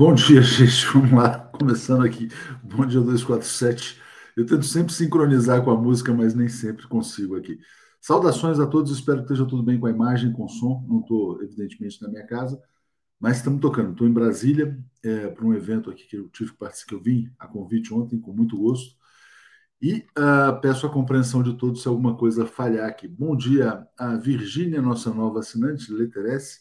Bom dia, gente. Vamos lá, começando aqui. Bom dia 247. Eu tento sempre sincronizar com a música, mas nem sempre consigo aqui. Saudações a todos, espero que esteja tudo bem com a imagem, com o som. Não estou, evidentemente, na minha casa, mas estamos tocando. Estou em Brasília é, para um evento aqui que eu tive que participar, que eu vim a convite ontem, com muito gosto. E uh, peço a compreensão de todos se alguma coisa falhar aqui. Bom dia a Virgínia, nossa nova assinante, Letter S.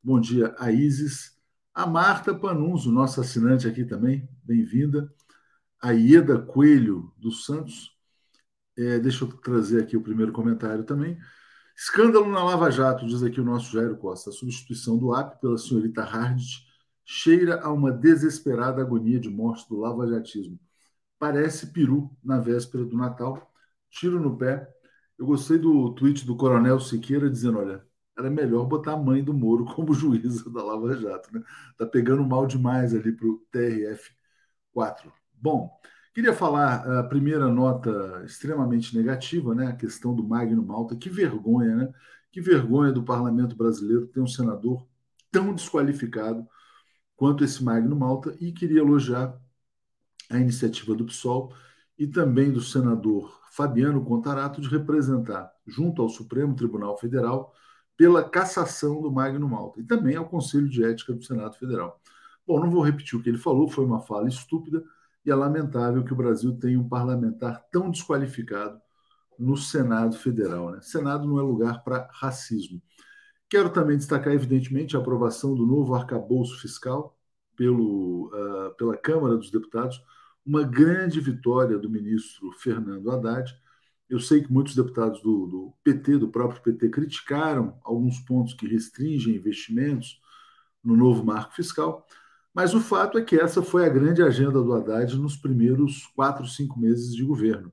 Bom dia a Isis. A Marta Panunzo, nossa assinante aqui também, bem-vinda. A Ieda Coelho dos Santos. É, deixa eu trazer aqui o primeiro comentário também. Escândalo na Lava Jato, diz aqui o nosso Jairo Costa. A substituição do AP pela senhorita Hardt cheira a uma desesperada agonia de morte do lavajatismo. Parece peru na véspera do Natal. Tiro no pé. Eu gostei do tweet do Coronel Siqueira dizendo: olha, era melhor botar a mãe do Moro como juíza da Lava Jato. Né? Tá pegando mal demais ali para o TRF4. Bom, queria falar a primeira nota extremamente negativa, né? A questão do Magno Malta. Que vergonha, né? Que vergonha do parlamento brasileiro ter um senador tão desqualificado quanto esse Magno Malta. E queria elogiar a iniciativa do PSOL e também do senador Fabiano Contarato de representar, junto ao Supremo Tribunal Federal, pela cassação do Magno Malta e também ao Conselho de Ética do Senado Federal. Bom, não vou repetir o que ele falou, foi uma fala estúpida e é lamentável que o Brasil tenha um parlamentar tão desqualificado no Senado Federal. Né? Senado não é lugar para racismo. Quero também destacar, evidentemente, a aprovação do novo arcabouço fiscal pelo, uh, pela Câmara dos Deputados, uma grande vitória do ministro Fernando Haddad, eu sei que muitos deputados do, do, PT, do próprio PT, criticaram alguns pontos que restringem investimentos no novo marco fiscal, mas o fato é que essa foi a grande agenda do Haddad nos primeiros quatro, cinco meses de governo.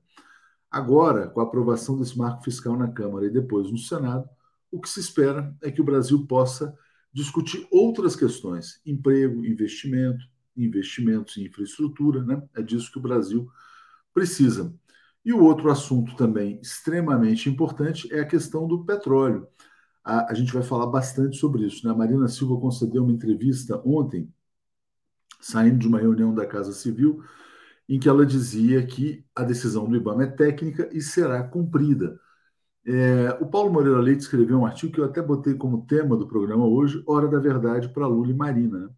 Agora, com a aprovação desse marco fiscal na Câmara e depois no Senado, o que se espera é que o Brasil possa discutir outras questões: emprego, investimento, investimentos em infraestrutura, né? É disso que o Brasil precisa. E o outro assunto também extremamente importante é a questão do petróleo. A, a gente vai falar bastante sobre isso. Né? A Marina Silva concedeu uma entrevista ontem, saindo de uma reunião da Casa Civil, em que ela dizia que a decisão do IBAMA é técnica e será cumprida. É, o Paulo Moreira Leite escreveu um artigo que eu até botei como tema do programa hoje, Hora da Verdade para Lula e Marina. Né?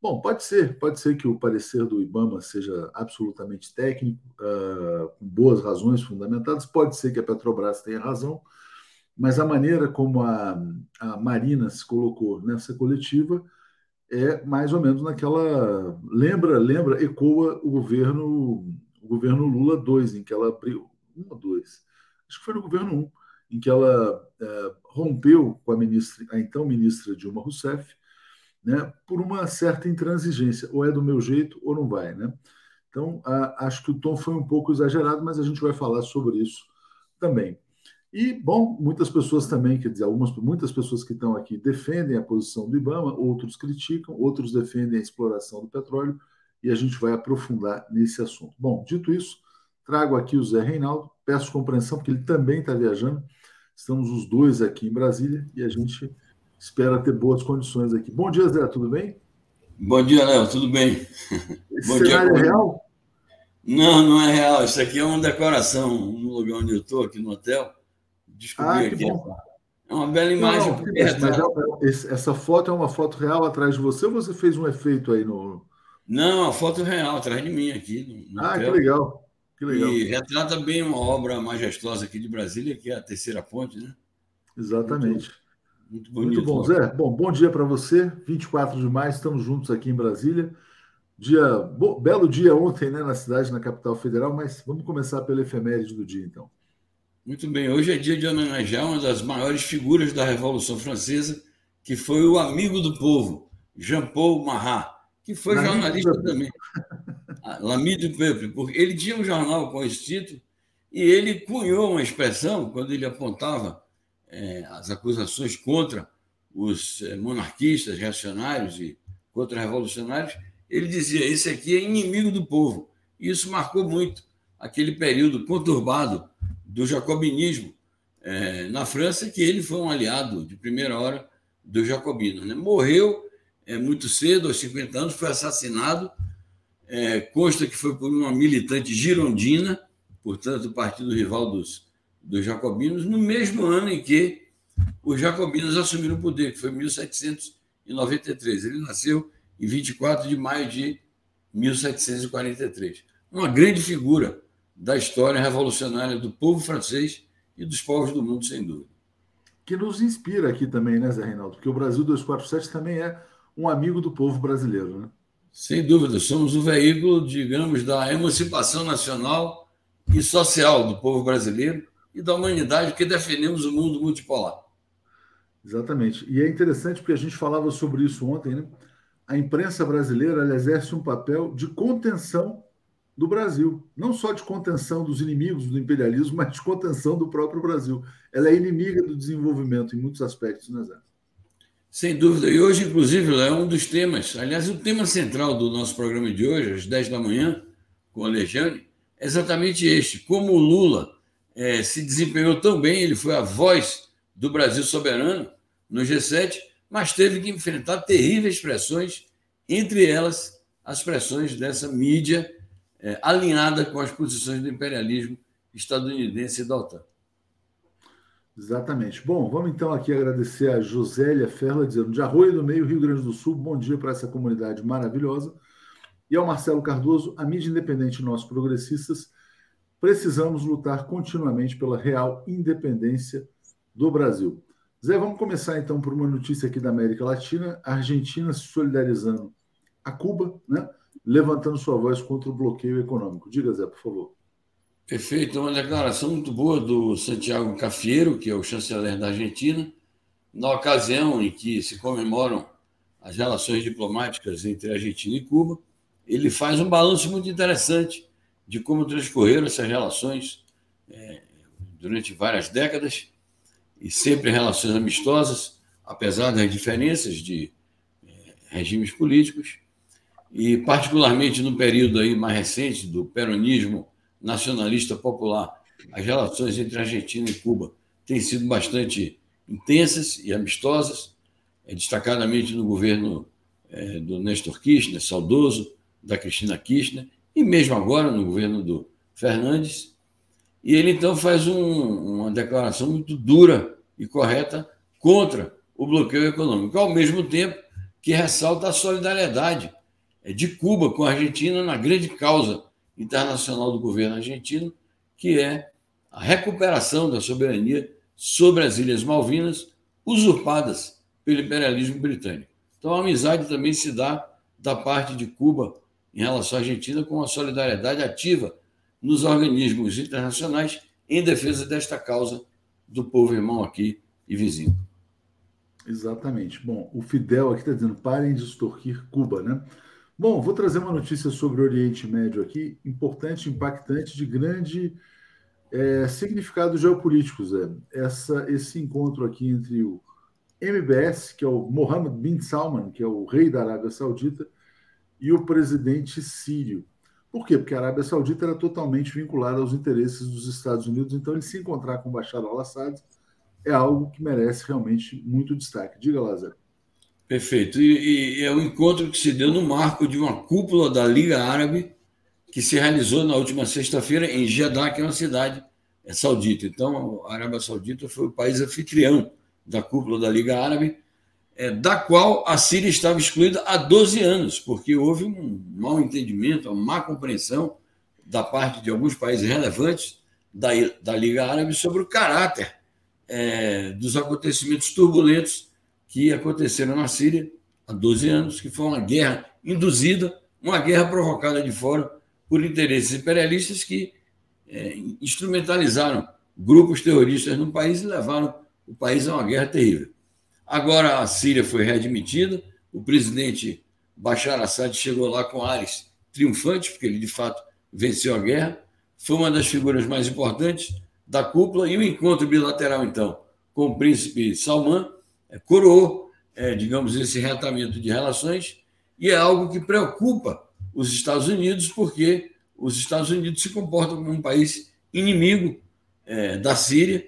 Bom, pode ser, pode ser que o parecer do IBAMA seja absolutamente técnico, uh, com boas razões fundamentadas, pode ser que a Petrobras tenha razão, mas a maneira como a, a Marina se colocou nessa coletiva é mais ou menos naquela. Lembra, lembra, ecoa o governo, o governo Lula 2, em que ela abriu. Um ou dois? Acho que foi no governo 1, um, em que ela uh, rompeu com a, ministra, a então ministra Dilma Rousseff né, por uma certa intransigência. Ou é do meu jeito ou não vai. Né? Então, a, acho que o tom foi um pouco exagerado, mas a gente vai falar sobre isso também. E, bom, muitas pessoas também, quer dizer, algumas, muitas pessoas que estão aqui defendem a posição do Ibama, outros criticam, outros defendem a exploração do petróleo, e a gente vai aprofundar nesse assunto. Bom, dito isso, trago aqui o Zé Reinaldo, peço compreensão, porque ele também está viajando, estamos os dois aqui em Brasília, e a gente espera ter boas condições aqui. Bom dia, Zé, tudo bem? Bom dia, Léo, tudo bem? Esse Bom cenário dia, é real? Não, não é real. Isso aqui é uma decoração no lugar onde eu estou, aqui no hotel. Descobri ah, aqui. Bom. É uma bela imagem. Não, não, mas é, essa foto é uma foto real atrás de você ou você fez um efeito aí no. Não, a foto real atrás de mim aqui. No, no ah, hotel. que legal. que legal. E retrata bem uma obra majestosa aqui de Brasília, que é a terceira ponte, né? Exatamente. Muito muito bonito. Muito bom, Zé. Bom, bom dia para você. 24 de maio, estamos juntos aqui em Brasília. Dia, bo, belo dia ontem, né, na cidade, na capital federal, mas vamos começar pela efeméride do dia, então. Muito bem. Hoje é dia de homenagear uma das maiores figuras da Revolução Francesa, que foi o amigo do povo, Jean-Paul Marat, que foi jornalista também. Ah, Lamy du Peuple, porque ele tinha um jornal com esse título e ele cunhou uma expressão quando ele apontava é, as acusações contra os é, monarquistas, reacionários e contra-revolucionários, ele dizia: esse aqui é inimigo do povo. E isso marcou muito aquele período conturbado do jacobinismo é, na França, que ele foi um aliado de primeira hora do jacobino. Né? Morreu é, muito cedo, aos 50 anos, foi assassinado. É, consta que foi por uma militante girondina, portanto, o partido rival dos, dos jacobinos, no mesmo ano em que os jacobinos assumiram o poder, que foi 1793. Ele nasceu em 24 de maio de 1743. Uma grande figura da história revolucionária do povo francês e dos povos do mundo, sem dúvida. Que nos inspira aqui também, né, Zé Reinaldo? Porque o Brasil 247 também é um amigo do povo brasileiro, né? Sem dúvida, somos o veículo, digamos, da emancipação nacional e social do povo brasileiro e da humanidade que defendemos o mundo multipolar. Exatamente. E é interessante porque a gente falava sobre isso ontem, né? A imprensa brasileira exerce um papel de contenção do Brasil. Não só de contenção dos inimigos do imperialismo, mas de contenção do próprio Brasil. Ela é inimiga do desenvolvimento em muitos aspectos, né, Zé? Sem dúvida. E hoje, inclusive, é um dos temas, aliás, o tema central do nosso programa de hoje, às 10 da manhã, com a Lejane, é exatamente este. Como o Lula é, se desempenhou tão bem, ele foi a voz do Brasil soberano no G7, mas teve que enfrentar terríveis pressões, entre elas as pressões dessa mídia é, alinhada com as posições do imperialismo estadunidense e da OTAN. Exatamente. Bom, vamos então aqui agradecer a Josélia Ferla, dizendo de Arroio do Meio, Rio Grande do Sul, bom dia para essa comunidade maravilhosa. E ao Marcelo Cardoso, a mídia independente nós progressistas, precisamos lutar continuamente pela real independência do Brasil. Zé, vamos começar então por uma notícia aqui da América Latina, a Argentina se solidarizando a Cuba, né? levantando sua voz contra o bloqueio econômico. Diga, Zé, por favor. Perfeito, uma declaração muito boa do Santiago Cafiero, que é o chanceler da Argentina, na ocasião em que se comemoram as relações diplomáticas entre Argentina e Cuba. Ele faz um balanço muito interessante de como transcorreram essas relações é, durante várias décadas e sempre relações amistosas, apesar das diferenças de é, regimes políticos e particularmente no período aí mais recente do peronismo nacionalista popular, as relações entre Argentina e Cuba têm sido bastante intensas e amistosas, é, destacadamente no governo é, do Néstor Kirchner, saudoso, da Cristina Kirchner, e mesmo agora no governo do Fernandes. E ele então faz um, uma declaração muito dura e correta contra o bloqueio econômico, ao mesmo tempo que ressalta a solidariedade é de Cuba com a Argentina na grande causa internacional do governo argentino, que é a recuperação da soberania sobre as Ilhas Malvinas, usurpadas pelo imperialismo britânico. Então, a amizade também se dá da parte de Cuba em relação à Argentina com uma solidariedade ativa nos organismos internacionais em defesa desta causa do povo irmão aqui e vizinho. Exatamente. Bom, o Fidel aqui está dizendo: parem de extorquir Cuba, né? Bom, vou trazer uma notícia sobre o Oriente Médio aqui, importante, impactante, de grande é, significado geopolítico, Zé. Essa, esse encontro aqui entre o MBS, que é o Mohammed bin Salman, que é o rei da Arábia Saudita, e o presidente sírio. Por quê? Porque a Arábia Saudita era totalmente vinculada aos interesses dos Estados Unidos, então ele se encontrar com Bashar al-Assad é algo que merece realmente muito destaque. Diga lá, Zé. Perfeito. E, e, é um encontro que se deu no marco de uma cúpula da Liga Árabe que se realizou na última sexta-feira em Jeddah, que é uma cidade é, saudita. Então, a Arábia Saudita foi o país anfitrião da cúpula da Liga Árabe, é, da qual a Síria estava excluída há 12 anos, porque houve um mau entendimento, uma má compreensão da parte de alguns países relevantes da, da Liga Árabe sobre o caráter é, dos acontecimentos turbulentos que aconteceram na Síria há 12 anos, que foi uma guerra induzida, uma guerra provocada de fora por interesses imperialistas que é, instrumentalizaram grupos terroristas no país e levaram o país a uma guerra terrível. Agora a Síria foi readmitida, o presidente Bashar Assad chegou lá com ares triunfantes, porque ele de fato venceu a guerra, foi uma das figuras mais importantes da cúpula, e o encontro bilateral, então, com o príncipe Salman, é, coroou, é, digamos, esse reatamento de relações, e é algo que preocupa os Estados Unidos, porque os Estados Unidos se comportam como um país inimigo é, da Síria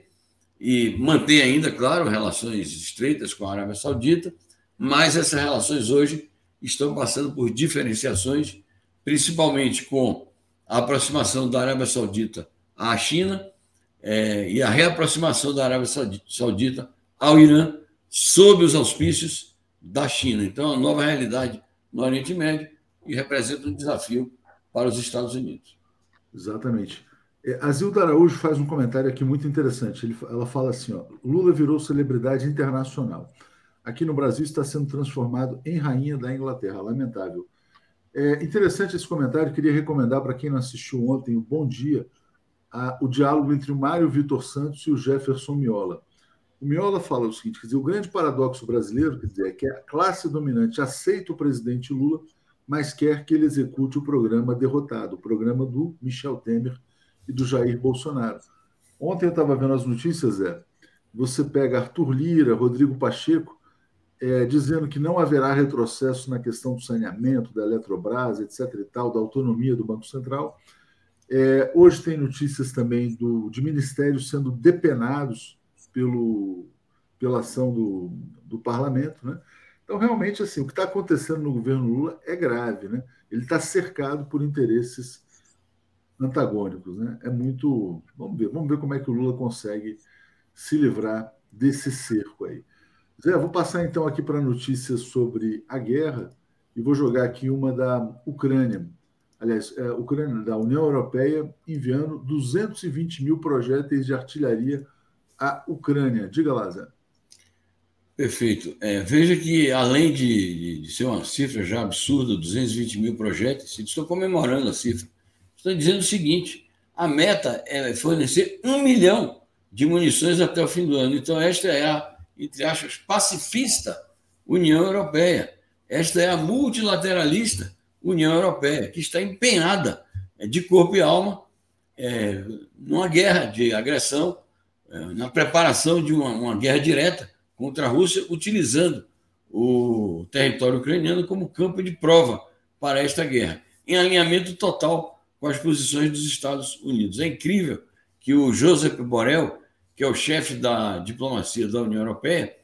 e mantém ainda, claro, relações estreitas com a Arábia Saudita, mas essas relações hoje estão passando por diferenciações, principalmente com a aproximação da Arábia Saudita à China é, e a reaproximação da Arábia Saudita ao Irã sob os auspícios da China. Então, é uma nova realidade no Oriente Médio e representa um desafio para os Estados Unidos. Exatamente. É, a Zilda Araújo faz um comentário aqui muito interessante. Ele, ela fala assim: ó, Lula virou celebridade internacional. Aqui no Brasil está sendo transformado em rainha da Inglaterra. Lamentável. É interessante esse comentário. Queria recomendar para quem não assistiu ontem o Bom Dia, a, o diálogo entre o Mário Vitor Santos e o Jefferson Miola. O Miola fala o seguinte: quer dizer, o grande paradoxo brasileiro quer dizer, é que a classe dominante aceita o presidente Lula, mas quer que ele execute o programa derrotado, o programa do Michel Temer e do Jair Bolsonaro. Ontem eu estava vendo as notícias, Zé. Você pega Arthur Lira, Rodrigo Pacheco, é, dizendo que não haverá retrocesso na questão do saneamento, da Eletrobras, etc. e tal, da autonomia do Banco Central. É, hoje tem notícias também do, de ministérios sendo depenados pelo, pela ação do, do parlamento. Né? Então, realmente, assim, o que está acontecendo no governo Lula é grave. Né? Ele está cercado por interesses antagônicos. Né? É muito. Vamos ver, vamos ver como é que o Lula consegue se livrar desse cerco aí. Zé, vou passar então aqui para notícias sobre a guerra e vou jogar aqui uma da Ucrânia. Aliás, é, Ucrânia, da União Europeia, enviando 220 mil projéteis de artilharia à Ucrânia. Diga lá, Zé. Perfeito. É, veja que, além de, de, ser uma cifra já absurda, 220 mil projéteis, estão comemorando a cifra. Estão dizendo o seguinte: a meta é fornecer um milhão de munições até o fim do ano. Então, esta é a, entre aspas, pacifista União Europeia. Esta é a multilateralista União Europeia, que está empenhada é, de corpo e alma é, numa guerra de agressão, é, na preparação de uma, uma guerra direta contra a Rússia, utilizando o território ucraniano como campo de prova para esta guerra, em alinhamento total com as posições dos Estados Unidos. É incrível que o Joseph Borrell, que é o chefe da diplomacia da União Europeia,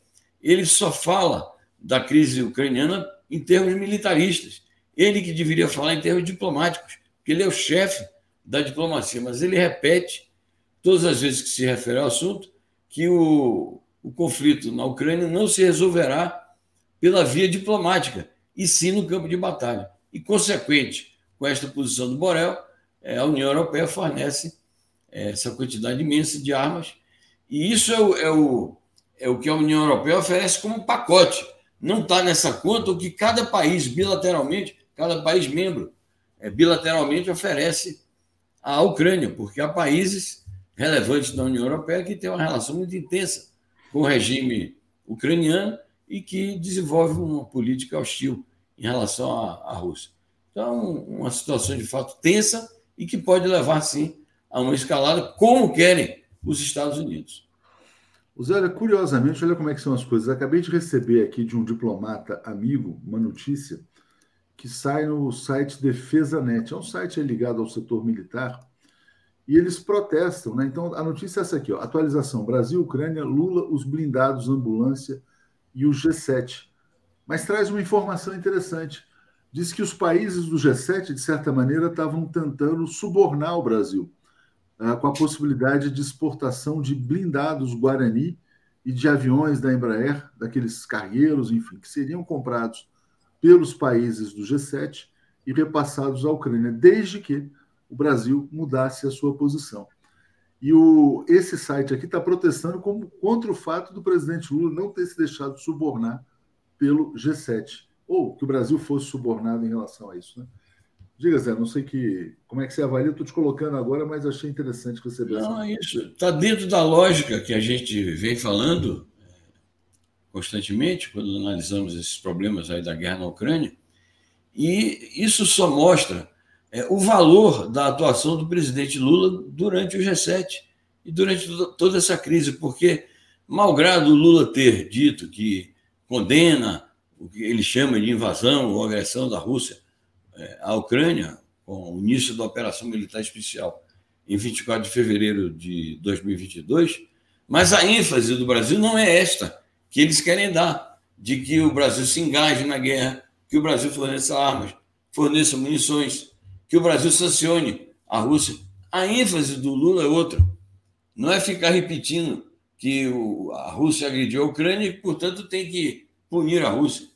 ele só fala da crise ucraniana em termos militaristas. Ele que deveria falar em termos diplomáticos, porque ele é o chefe da diplomacia, mas ele repete, todas as vezes que se refere ao assunto, que o, o conflito na Ucrânia não se resolverá pela via diplomática, e sim no campo de batalha. E, consequente com esta posição do Borel, é, a União Europeia fornece é, essa quantidade imensa de armas, e isso é o, é o, é o que a União Europeia oferece como pacote. Não está nessa conta o que cada país bilateralmente cada país membro é, bilateralmente oferece à Ucrânia, porque há países relevantes da União Europeia que têm uma relação muito intensa com o regime ucraniano e que desenvolve uma política hostil em relação à, à Rússia. Então, uma situação de fato tensa e que pode levar, sim, a uma escalada, como querem os Estados Unidos. Zé, curiosamente, olha como é que são as coisas. Acabei de receber aqui de um diplomata amigo uma notícia que sai no site DefesaNet. É um site ligado ao setor militar e eles protestam. Né? Então, a notícia é essa aqui: ó, atualização: Brasil, Ucrânia, Lula, os blindados, ambulância e o G7. Mas traz uma informação interessante. Diz que os países do G7, de certa maneira, estavam tentando subornar o Brasil ah, com a possibilidade de exportação de blindados Guarani e de aviões da Embraer, daqueles cargueiros, enfim, que seriam comprados pelos países do G7 e repassados à Ucrânia, desde que o Brasil mudasse a sua posição. E o, esse site aqui está protestando como, contra o fato do presidente Lula não ter se deixado subornar pelo G7, ou que o Brasil fosse subornado em relação a isso. Né? Diga, Zé, não sei que, como é que você avalia, estou te colocando agora, mas achei interessante receber não, essa. Isso está dentro da lógica que a gente vem falando constantemente quando analisamos esses problemas aí da guerra na Ucrânia, e isso só mostra é, o valor da atuação do presidente Lula durante o G7 e durante toda essa crise, porque, malgrado Lula ter dito que condena o que ele chama de invasão ou agressão da Rússia é, à Ucrânia, com o início da operação militar especial em 24 de fevereiro de 2022, mas a ênfase do Brasil não é esta que eles querem dar. de que o Brasil se engaje na guerra, que o Brasil forneça armas, forneça munições, que o Brasil sancione a Rússia. A ênfase do Lula é outra. Não é ficar repetindo que a Rússia agrediu a Ucrânia e, portanto, tem que punir a Rússia.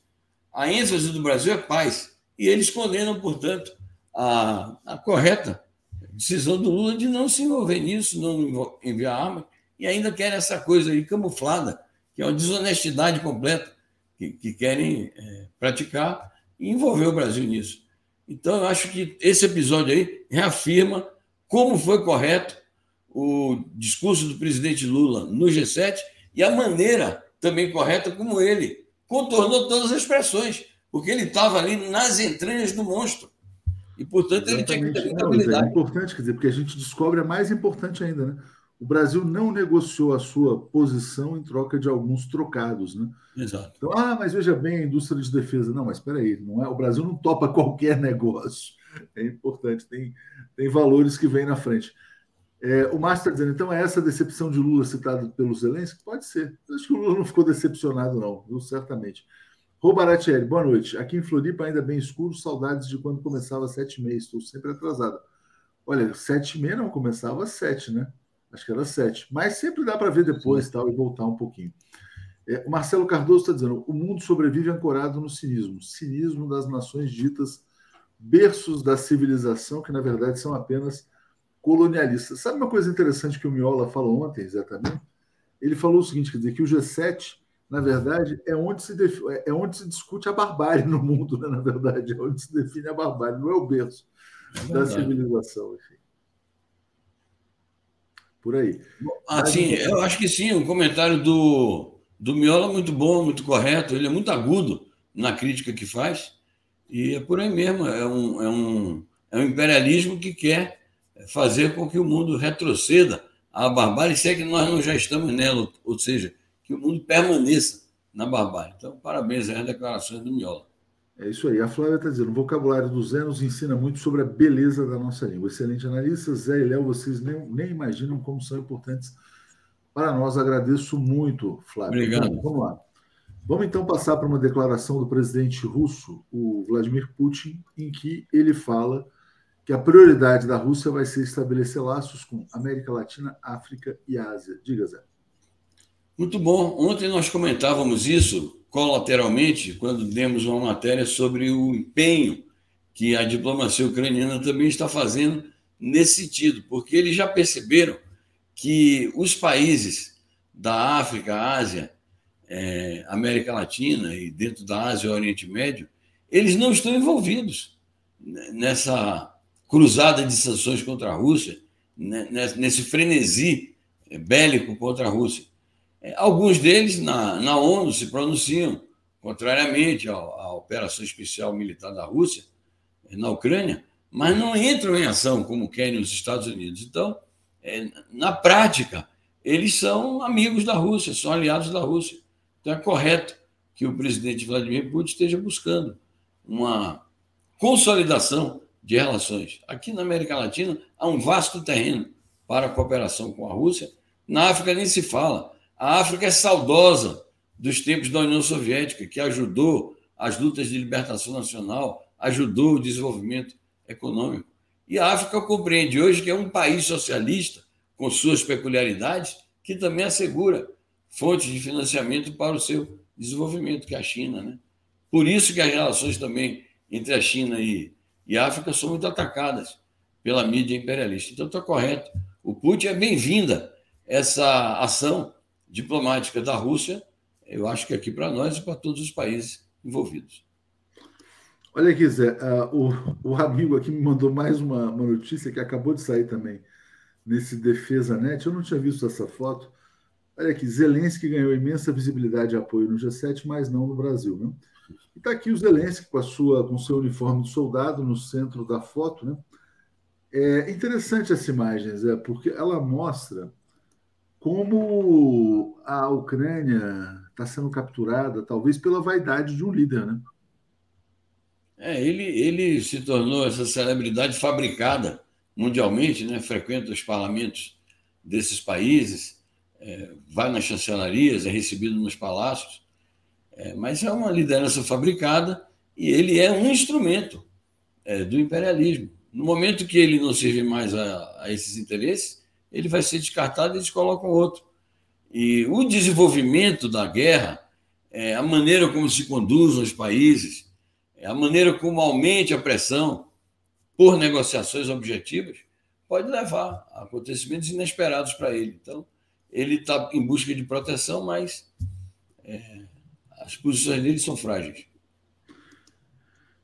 A ênfase do Brasil é paz. E eles condenam, portanto, a, a correta decisão do Lula de não se envolver nisso, não enviar armas, e ainda querem essa coisa aí camuflada, que é uma desonestidade completa, que, que querem é, praticar e envolver o Brasil nisso. Então, eu acho que esse episódio aí reafirma como foi correto o discurso do presidente Lula no G7 e a maneira também correta como ele contornou todas as pressões, porque ele estava ali nas entranhas do monstro. E, portanto, ele tinha que ter muita habilidade. É importante, quer dizer, porque a gente descobre, é mais importante ainda, né? O Brasil não negociou a sua posição em troca de alguns trocados, né? Exato. Então, ah, mas veja bem, a indústria de defesa. Não, mas espera aí, não é, o Brasil não topa qualquer negócio. É importante, tem, tem valores que vêm na frente. É, o Márcio está dizendo, então é essa decepção de Lula citada pelo Zelensky? Pode ser. Eu acho que o Lula não ficou decepcionado, não, viu? Certamente. Rô Baratieri, boa noite. Aqui em Floripa, ainda bem escuro, saudades de quando começava às sete e meia. Estou sempre atrasado. Olha, sete e meia não, começava às sete, né? Acho que era sete. Mas sempre dá para ver depois tal, e voltar um pouquinho. É, o Marcelo Cardoso está dizendo: o mundo sobrevive ancorado no cinismo. Cinismo das nações ditas berços da civilização, que na verdade são apenas colonialistas. Sabe uma coisa interessante que o Miola falou ontem, também? Ele falou o seguinte: quer dizer, que o G7, na verdade, é onde se, def... é onde se discute a barbárie no mundo, né? na verdade, é onde se define a barbárie, não é o berço é da civilização. Enfim. Por aí. Assim, Mas, eu acho que sim, o comentário do, do Miola é muito bom, muito correto, ele é muito agudo na crítica que faz, e é por aí mesmo, é um, é um, é um imperialismo que quer fazer com que o mundo retroceda à barbárie, se é que nós não já estamos nela, ou seja, que o mundo permaneça na barbárie. Então, parabéns às declarações do Miola. É isso aí. A Flávia está dizendo: o vocabulário do Zé nos ensina muito sobre a beleza da nossa língua. Excelente analista. Zé e Léo, vocês nem, nem imaginam como são importantes para nós. Agradeço muito, Flávia. Obrigado. Então, vamos lá. Vamos então passar para uma declaração do presidente russo, o Vladimir Putin, em que ele fala que a prioridade da Rússia vai ser estabelecer laços com América Latina, África e Ásia. Diga, Zé. Muito bom. Ontem nós comentávamos isso colateralmente quando demos uma matéria sobre o empenho que a diplomacia ucraniana também está fazendo nesse sentido, porque eles já perceberam que os países da África, Ásia, é, América Latina e dentro da Ásia e Oriente Médio, eles não estão envolvidos nessa cruzada de sanções contra a Rússia, né, nesse frenesi bélico contra a Rússia. É, alguns deles na, na ONU se pronunciam contrariamente à, operação especial militar da Rússia é, na Ucrânia, mas não entram em ação como querem os Estados Unidos. Então, é, na prática, eles são amigos da Rússia, são aliados da Rússia. Então, é correto que o presidente Vladimir Putin esteja buscando uma consolidação de relações. Aqui na América Latina há um vasto terreno para a cooperação com a Rússia. Na África nem se fala. A África é saudosa dos tempos da União Soviética, que ajudou as lutas de libertação nacional, ajudou o desenvolvimento econômico. E a África compreende hoje que é um país socialista, com suas peculiaridades, que também assegura fontes de financiamento para o seu desenvolvimento, que é a China. Né? Por isso que as relações também entre a China e e a África são muito atacadas pela mídia imperialista. Então está correto. O Putin é bem-vinda essa ação diplomática da Rússia, eu acho que aqui para nós e para todos os países envolvidos. Olha aqui, Zé, uh, o, o amigo aqui me mandou mais uma, uma notícia que acabou de sair também nesse Defesa Net. Eu não tinha visto essa foto. Olha aqui, Zelensky ganhou imensa visibilidade e apoio no G7, mas não no Brasil. Né? E está aqui o Zelensky com, a sua, com seu uniforme de soldado no centro da foto. Né? É interessante essa imagem, Zé, porque ela mostra como a Ucrânia está sendo capturada, talvez pela vaidade de um líder. Né? É, ele, ele se tornou essa celebridade fabricada mundialmente, né? frequenta os parlamentos desses países, é, vai nas chancelarias, é recebido nos palácios É, mas é uma liderança fabricada e ele é um instrumento é, do imperialismo. No momento que ele não serve mais a, a esses interesses, ele vai ser descartado e eles colocam outro. E o desenvolvimento da guerra, é, a maneira como se conduzem os países, é, a maneira como aumente a pressão por negociações objetivas, pode levar a acontecimentos inesperados para ele. Então, ele está em busca de proteção, mas é, as posições dele são frágeis.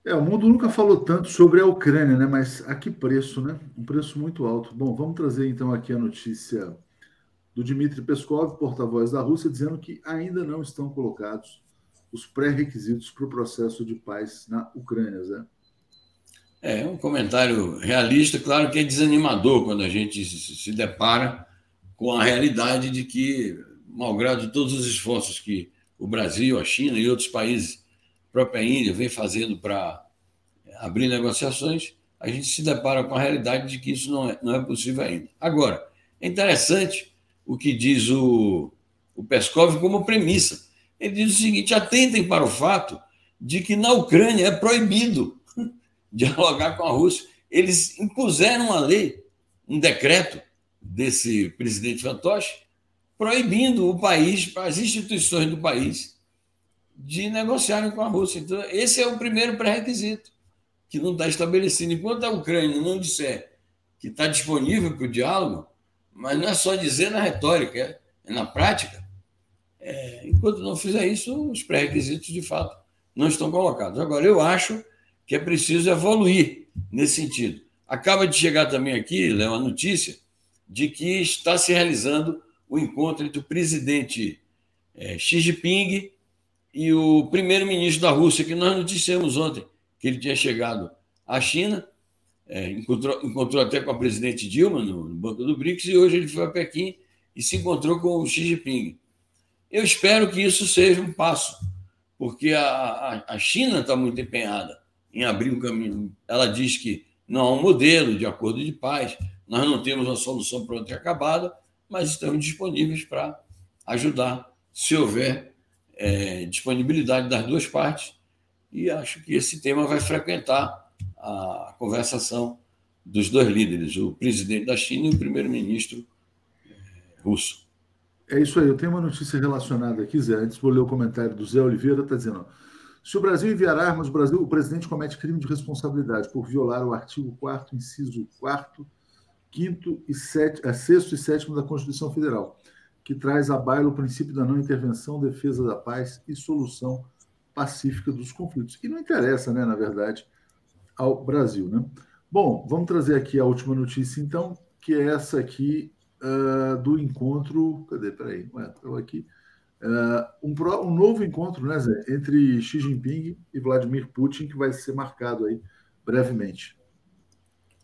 É, o mundo nunca falou tanto sobre a Ucrânia, né? Mas a que preço, né? Um preço muito alto. Bom, vamos trazer então aqui a notícia do Dmitry Peskov, porta-voz da Rússia, dizendo que ainda não estão colocados os pré-requisitos para o processo de paz na Ucrânia, Zé. É um comentário realista, claro que é desanimador quando a gente se depara com a realidade de que, malgrado todos os esforços que o Brasil, a China e outros países própria Índia vem fazendo para abrir negociações, a gente se depara com a realidade de que isso não é, não é possível ainda. Agora, é interessante o que diz o, o Peskov como premissa. Ele diz o seguinte: atentem para o fato de que na Ucrânia é proibido dialogar com a Rússia. Eles impuseram uma lei, um decreto desse presidente fantoche, proibindo o país, as instituições do país, de negociarem com a Rússia. Então, esse é o primeiro pré-requisito, que não está estabelecido. Enquanto a Ucrânia não disser que está disponível para o diálogo, mas não é só dizer na retórica, é, é na prática, é, enquanto não fizer isso, os pré-requisitos, de fato, não estão colocados. Agora, eu acho que é preciso evoluir nesse sentido. Acaba de chegar também aqui, Léo, a notícia de que está se realizando o encontro entre o presidente é, Xi Jinping e o primeiro-ministro da Rússia, que nós noticiamos ontem, que ele tinha chegado à China, é, encontrou, encontrou até com a presidente Dilma no, no, Banco do BRICS, e hoje ele foi a Pequim e se encontrou com o Xi Jinping. Eu espero que isso seja um passo, porque a, a, a China está muito empenhada em abrir um caminho. Ela diz que não há um modelo de acordo de paz, nós não temos uma solução pronta e acabada, mas estamos disponíveis para ajudar, se houver é, disponibilidade das duas partes, e acho que esse tema vai frequentar a conversação dos dois líderes, o presidente da China e o primeiro-ministro é, russo. É isso aí, eu tenho uma notícia relacionada aqui, Zé. Antes vou ler o comentário do Zé Oliveira, está dizendo: se o Brasil enviar armas, o, Brasil, o presidente comete crime de responsabilidade por violar o artigo 4, inciso 4, 5 e 7, 6 e 7 da Constituição Federal que traz à baila o princípio da não intervenção, defesa da paz e solução pacífica dos conflitos. E não interessa, né, na verdade, ao Brasil. Né? Bom, vamos trazer aqui a última notícia, então, que é essa aqui uh, do encontro. Cadê? Peraí, estou aqui. Uh, um, pro, um, novo encontro, né, Zé, entre Xi Jinping e Vladimir Putin, que vai ser marcado aí brevemente.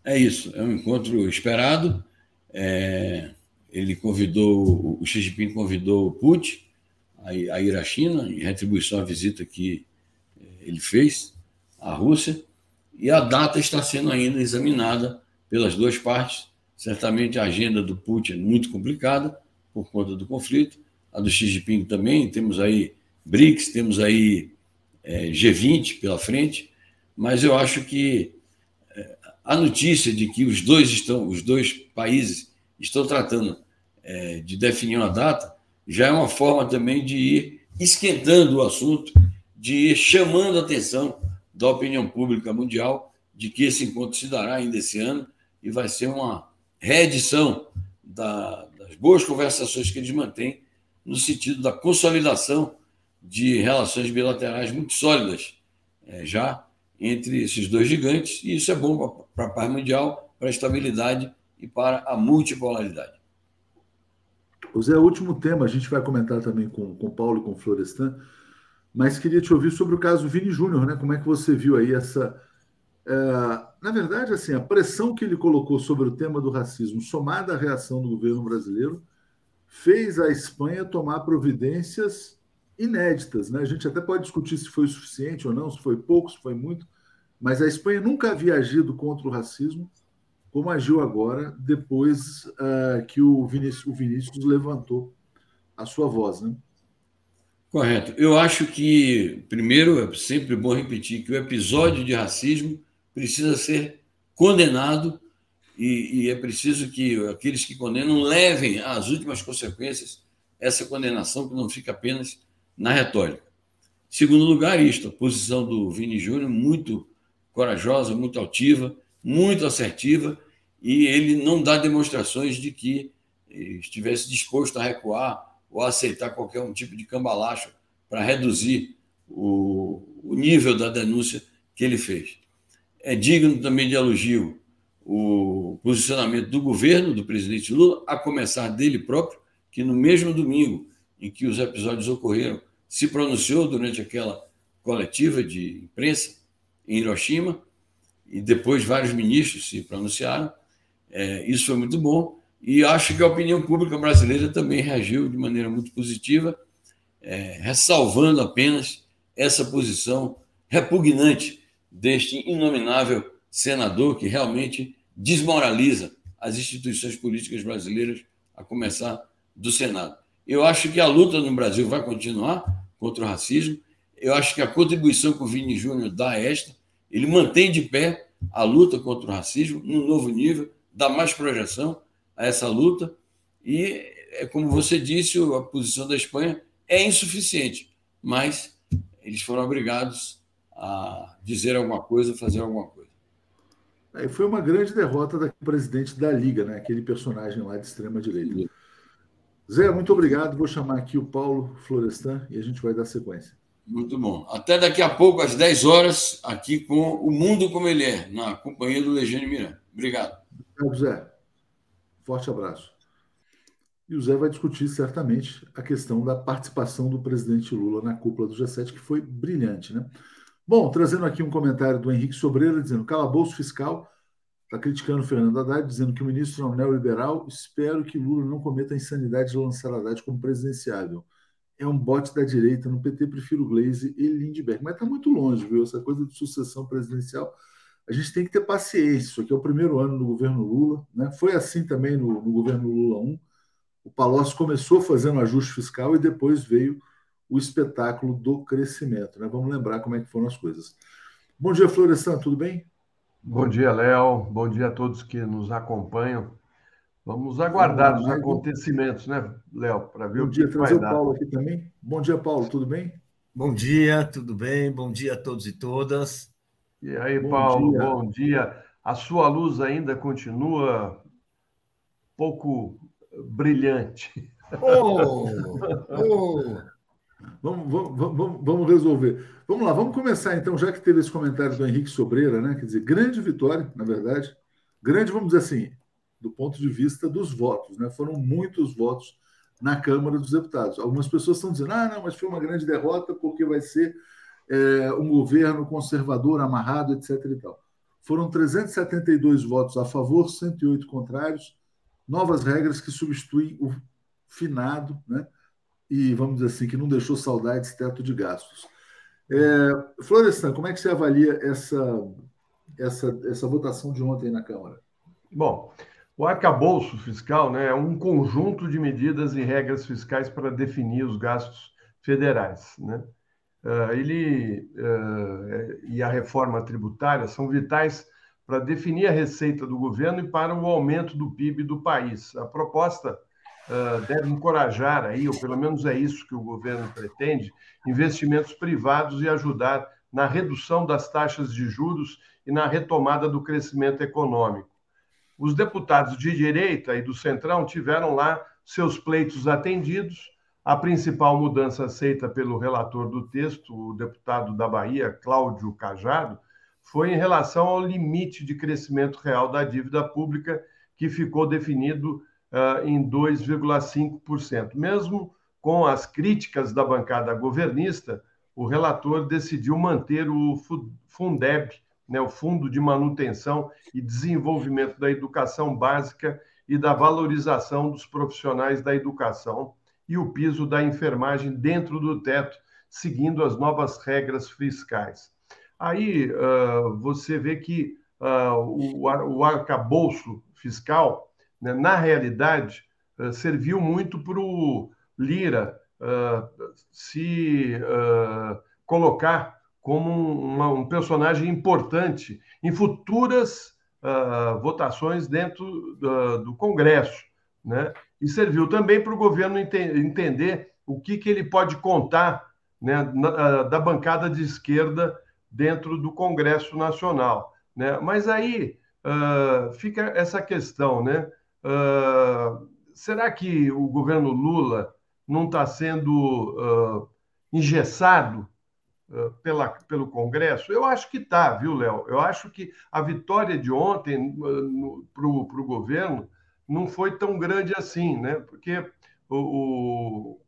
É isso, é um encontro esperado. É ele convidou, o Xi Jinping convidou o Putin a ir à China, em retribuição à visita que eh, ele fez à Rússia, e a data está sendo ainda examinada pelas duas partes. Certamente a agenda do Putin é muito complicada por conta do conflito, a do Xi Jinping também, temos aí BRICS, temos aí é, eh, G20 pela frente, mas eu acho que é, a notícia de que os dois estão, os dois países estão tratando é, de definir uma data, já é uma forma também de ir esquentando o assunto, de ir chamando a atenção da opinião pública mundial de que esse encontro se dará ainda esse ano e vai ser uma reedição da, das boas conversações que eles mantêm no sentido da consolidação de relações bilaterais muito sólidas é, já entre esses dois gigantes, e isso é bom para a paz mundial, para a estabilidade e para a multipolaridade. O Zé, último tema, a gente vai comentar também com o Paulo e com o Florestan, mas queria te ouvir sobre o caso Vini Júnior, né? Como é que você viu aí essa. É, na verdade, assim, a pressão que ele colocou sobre o tema do racismo, somada à reação do governo brasileiro, fez a Espanha tomar providências inéditas. Né? A gente até pode discutir se foi suficiente ou não, se foi pouco, se foi muito, mas a Espanha nunca havia agido contra o racismo como agiu agora, depois uh, que o Vinícius, o Vinícius, levantou a sua voz. Né? Correto. Eu acho que, primeiro, é sempre bom repetir que o episódio de racismo precisa ser condenado e, e, é preciso que aqueles que condenam levem às últimas consequências essa condenação, que não fica apenas na retórica. Segundo lugar, isto, a posição do Vini Júnior muito corajosa, muito altiva, muito assertiva, e ele não dá demonstrações de que estivesse disposto a recuar ou aceitar qualquer um tipo de cambalacho para reduzir o, o nível da denúncia que ele fez. É digno também de elogio o posicionamento do governo, do presidente Lula, a começar dele próprio, que no mesmo domingo em que os episódios ocorreram, se pronunciou durante aquela coletiva de imprensa em Hiroshima, e depois vários ministros se pronunciaram. É, isso foi muito bom. E acho que a opinião pública brasileira também reagiu de maneira muito positiva, é, ressalvando apenas essa posição repugnante deste inominável senador que realmente desmoraliza as instituições políticas brasileiras, a começar do Senado. Eu acho que a luta no Brasil vai continuar contra o racismo. Eu acho que a contribuição que o Vini Júnior dá a esta, ele mantém de pé a luta contra o racismo num novo nível, dá mais projeção a essa luta e, é como você disse, a posição da Espanha é insuficiente, mas eles foram obrigados a dizer alguma coisa, fazer alguma coisa. É, foi uma grande derrota do presidente da Liga, né? aquele personagem lá de extrema-direita. Zé, muito obrigado. Vou chamar aqui o Paulo Florestan e a gente vai dar sequência. Muito bom. Até daqui a pouco, às 10 horas, aqui com O Mundo Como Ele É, na companhia do Legênio Miranda. Obrigado. Obrigado, Zé. Forte abraço. E o Zé vai discutir certamente a questão da participação do presidente Lula na cúpula do G7, que foi brilhante, né? Bom, trazendo aqui um comentário do Henrique Sobreira, dizendo: calabouço fiscal, está criticando o Fernando Haddad, dizendo que o ministro é um neoliberal. Espero que Lula não cometa a insanidade de lançar Haddad como presidenciável. É um bote da direita. No PT, prefiro Glaze e Lindbergh. Mas está muito longe, viu? Essa coisa de sucessão presidencial a gente tem que ter paciência. Isso aqui é o primeiro ano do governo Lula. Né? Foi assim também no, no governo Lula 1. O Palocci começou fazendo ajuste fiscal e depois veio o espetáculo do crescimento. Né? Vamos lembrar como é que foram as coisas. Bom dia, Florestan, tudo bem? Bom dia, Léo. Bom dia a todos que nos acompanham. Vamos aguardar os acontecimentos, né, Léo, para ver Bom o dia, que vai o dar. Paulo aqui também. Bom dia, Paulo, tudo bem? Bom dia, tudo bem? Bom dia a todos e todas. E aí, bom Paulo, dia. bom dia. A sua luz ainda continua pouco brilhante. Oh, oh. Vamos, vamos, vamos, vamos resolver. Vamos lá, vamos começar então, já que teve esse comentário do Henrique Sobreira, né? Quer dizer, grande vitória, na verdade. Grande, vamos dizer assim, do ponto de vista dos votos, né? Foram muitos votos na Câmara dos Deputados. Algumas pessoas estão dizendo, ah, não, mas foi uma grande derrota porque vai ser é, um governo conservador, amarrado, etc. E tal. Foram 372 votos a favor, 108 contrários, novas regras que substituem o finado, né? E vamos dizer assim, que não deixou saudades teto de gastos. É, Florestan, como é que você avalia essa, essa, essa votação de ontem na Câmara? Bom, o arcabouço fiscal né, é um conjunto de medidas e regras fiscais para definir os gastos federais. Né? uh, ele uh, e a reforma tributária são vitais para definir a receita do governo e para o aumento do PIB do país. A proposta deve encorajar aí, ou pelo menos é isso que o governo pretende, investimentos privados e ajudar na redução das taxas de juros e na retomada do crescimento econômico. Os deputados de direita e do Centrão tiveram lá seus pleitos atendidos a principal mudança aceita pelo relator do texto, o deputado da Bahia, Cláudio Cajado, foi em relação ao limite de crescimento real da dívida pública, que ficou definido uh, em 2,5%. Mesmo com as críticas da bancada governista, o relator decidiu manter o Fundeb, né, o Fundo de Manutenção e Desenvolvimento da Educação Básica e da Valorização dos Profissionais da Educação, e o piso da enfermagem dentro do teto, seguindo as novas regras fiscais. Aí uh, você vê que uh, o, o arcabouço fiscal, né, na realidade, uh, serviu muito para o Lira uh, se uh, colocar como uma, um personagem importante em futuras votações dentro do, Congresso. Né? E serviu também para o governo ente entender o que, que ele pode contar né, na, da bancada de esquerda dentro do Congresso Nacional. Né? Mas aí uh, fica essa questão, né? Uh, será que o governo Lula não está sendo uh, engessado pela, pelo Congresso? Eu acho que está, viu, Léo? Eu acho que a vitória de ontem para o governo não foi tão grande assim, né? Porque o, o,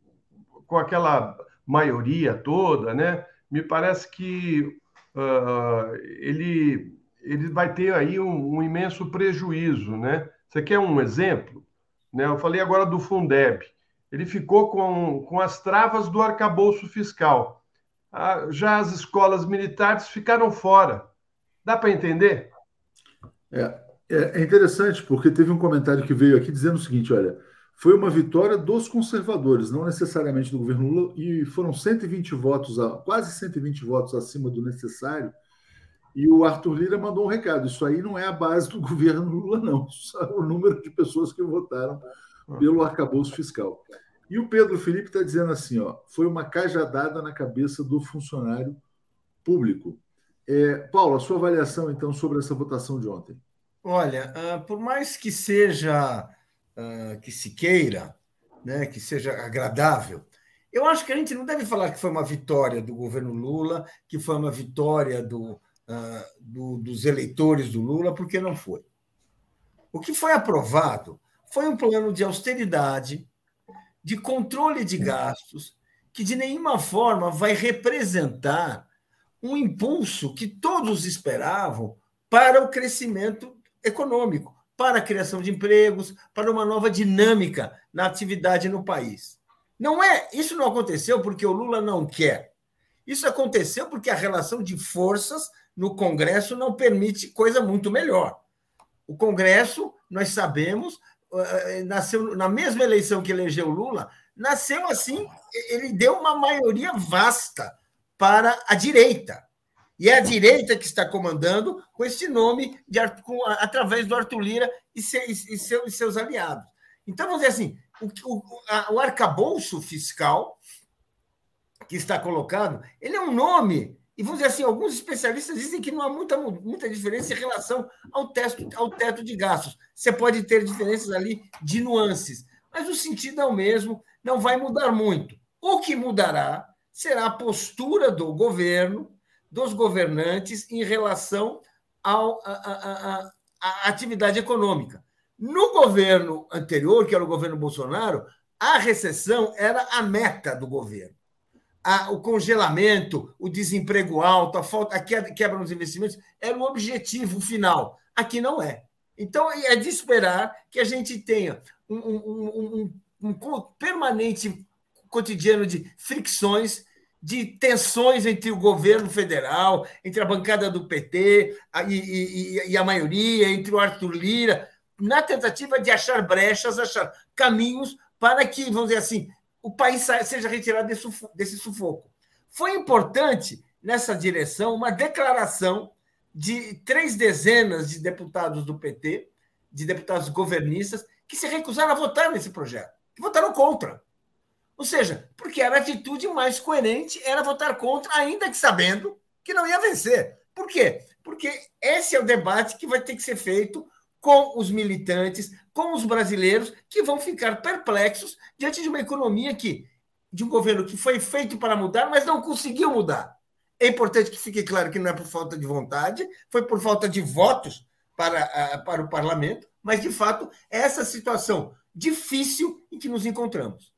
com aquela maioria toda, né? Me parece que uh, ele, ele vai ter aí um, um, imenso prejuízo, né? Você quer um exemplo? Né? Eu falei agora do Fundeb. Ele ficou com, com as travas do arcabouço fiscal. Ah, já as escolas militares ficaram fora. Dá para entender? É, é, é interessante, porque teve um comentário que veio aqui dizendo o seguinte: olha, foi uma vitória dos conservadores, não necessariamente do governo Lula, e foram 120 votos, quase 120 votos acima do necessário. E o Arthur Lira mandou um recado: isso aí não é a base do governo Lula, não. Isso é o número de pessoas que votaram pelo arcabouço fiscal. E o Pedro Felipe está dizendo assim: ó, foi uma cajadada na cabeça do funcionário público. É, Paulo, a sua avaliação, então, sobre essa votação de ontem? Olha, uh, por mais que seja uh, que se queira, né, que seja agradável. Eu acho que a gente não deve falar que foi uma vitória do governo Lula, que foi uma vitória do, uh, do, dos eleitores do Lula, porque não foi. O que foi aprovado foi um plano de austeridade, de controle de gastos, que de nenhuma forma vai representar um impulso que todos esperavam para o crescimento econômico para a criação de empregos, para uma nova dinâmica na atividade no país. Não é, isso não aconteceu porque o Lula não quer. Isso aconteceu porque a relação de forças no Congresso não permite coisa muito melhor. O Congresso, nós sabemos, eh, eh, nasceu na mesma eleição que elegeu Lula, nasceu assim, ele deu uma maioria vasta para a direita. E é a direita que está comandando com esse nome, de, com, através do Arthur Lira e, se, e, seu, e seus aliados. Então, vamos dizer assim: o, o, a, o arcabouço fiscal que está colocado, ele é um nome e vamos dizer assim, alguns especialistas dizem que não há muita, muita diferença em relação ao teto, ao teto de gastos. Você pode ter diferenças ali de nuances, mas o sentido é o mesmo, não vai mudar muito. O que mudará será a postura do governo dos governantes em relação à atividade econômica. No governo anterior, que era o governo Bolsonaro, a recessão era a meta do governo. A, o congelamento, o desemprego alto, a falta, a quebra nos investimentos era o objetivo final. Aqui não é. Então, é de esperar que a gente tenha um, um, um, um permanente cotidiano de fricções de tensões entre o governo federal, entre a bancada do PT e, e, e, a maioria, entre o Arthur Lira, na tentativa de achar brechas, achar caminhos para que, vamos dizer assim, o país seja retirado desse sufoco. Foi importante, nessa direção, uma declaração de três dezenas de deputados do PT, de deputados governistas, que se recusaram a votar nesse projeto, que votaram contra. Ou seja, porque era a atitude mais coerente era votar contra, ainda que sabendo que não ia vencer. Por quê? Porque esse é o debate que vai ter que ser feito com os militantes, com os brasileiros, que vão ficar perplexos diante de uma economia que, de um governo que foi feito para mudar, mas não conseguiu mudar. É importante que fique claro que não é por falta de vontade, foi por falta de votos para, para o parlamento, mas, de fato, é essa situação difícil em que nos encontramos.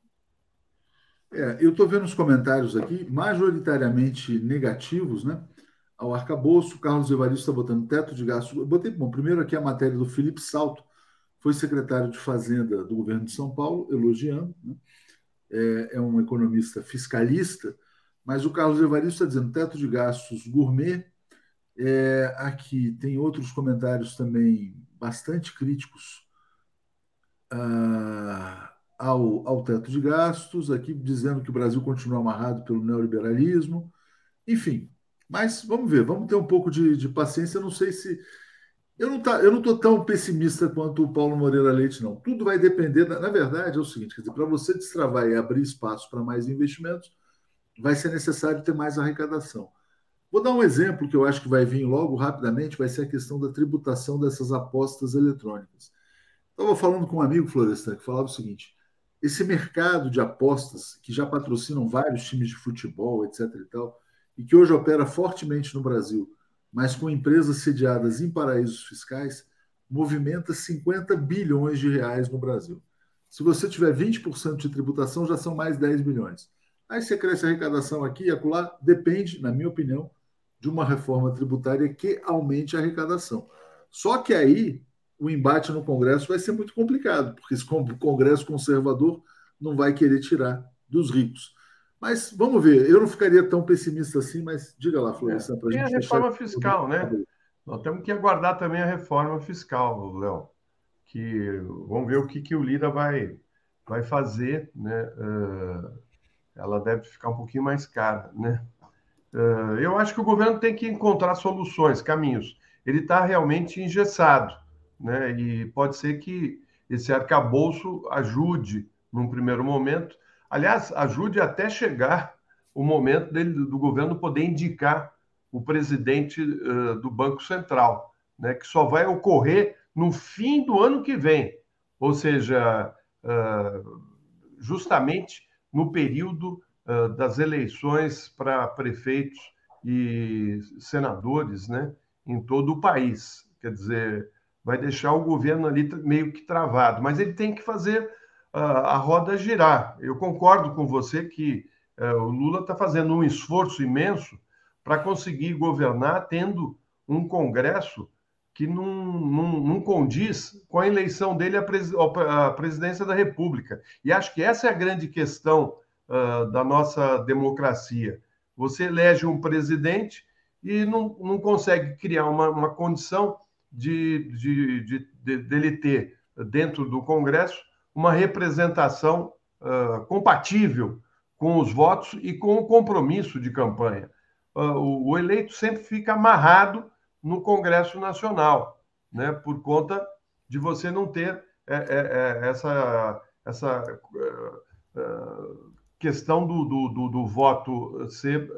É, eu estou vendo os comentários aqui, majoritariamente negativos, né? Ao arcabouço, Carlos Evaristo está botando teto de gastos. Eu botei, bom, primeiro aqui a matéria do Felipe Salto, foi secretário de Fazenda do governo de São Paulo, elogiando, né? é, é um economista fiscalista, mas o Carlos Evaristo está dizendo teto de gastos gourmet. É, aqui tem outros comentários também bastante críticos. Ah, ao, ao teto de gastos, aqui dizendo que o Brasil continua amarrado pelo neoliberalismo, enfim. Mas vamos ver, vamos ter um pouco de, de paciência. Eu não sei se. Eu não tá, estou tão pessimista quanto o Paulo Moreira Leite, não. Tudo vai depender. Na, verdade, é o seguinte: para você destravar e abrir espaço para mais investimentos, vai ser necessário ter mais arrecadação. Vou dar um exemplo que eu acho que vai vir logo rapidamente, vai ser a questão da tributação dessas apostas eletrônicas. Estava falando com um amigo Florestan que falava o seguinte: esse mercado de apostas que já patrocinam vários times de futebol, etc. e tal, e que hoje opera fortemente no Brasil, mas com empresas sediadas em paraísos fiscais, movimenta 50 bilhões de reais no Brasil. Se você tiver 20% de tributação, já são mais 10 bilhões. Aí você cresce a arrecadação aqui e acolá, depende, na minha opinião, de uma reforma tributária que aumente a arrecadação. Só que aí o embate no Congresso vai ser muito complicado, porque esse Congresso conservador não vai querer tirar dos ricos. Mas vamos ver, eu não ficaria tão pessimista assim, mas diga lá, Florestan, é, para a gente. Tem a reforma fiscal, né? Nós temos que aguardar também a reforma fiscal, Léo. Que vamos ver o que, que o Lira vai, vai fazer, né? Uh, ela deve ficar um pouquinho mais cara, né? Uh, eu acho que o governo tem que encontrar soluções, caminhos. Ele está realmente engessado, né? E pode ser que esse arcabouço ajude num primeiro momento. Aliás, ajude até chegar o momento dele, do governo poder indicar o presidente uh, do Banco Central, né? Que só vai ocorrer no fim do ano que vem, ou seja, uh, justamente no período uh, das eleições para prefeitos e senadores né, em todo o país. Quer dizer, vai deixar o governo ali meio que travado, mas ele tem que fazer a roda girar. Eu concordo com você que uh, o Lula está fazendo um esforço imenso para conseguir governar tendo um Congresso que não, não, não, condiz com a eleição dele à, presidência da República. E acho que essa é a grande questão uh, da nossa democracia. Você elege um presidente e não, não consegue criar uma, uma condição de, de, de, de, dele ter dentro do Congresso uma representação uh, compatível com os votos e com o compromisso de campanha. Uh, o, o eleito sempre fica amarrado no Congresso Nacional, né, por conta de você não ter é, é, é, essa, essa questão do, do, do, do voto ser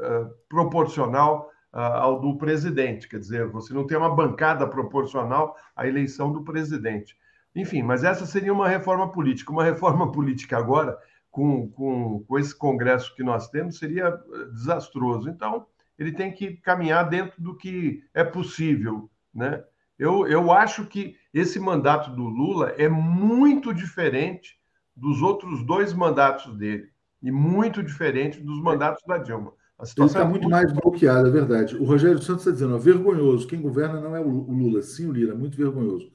proporcional ao do presidente, quer dizer, você não tem uma bancada proporcional à eleição do presidente. Enfim, mas essa seria uma reforma política. Uma reforma política agora, com, com, com esse Congresso que nós temos, seria desastroso. Então, ele tem que caminhar dentro do que é possível, né? Eu, eu acho que esse mandato do Lula é muito diferente dos outros dois mandatos dele e muito diferente dos mandatos da Dilma. A situação Ele está é muito mais bloqueado, é verdade. O Rogério Santos está dizendo, ó, vergonhoso. Quem governa não é o Lula, sim o Lira, muito vergonhoso.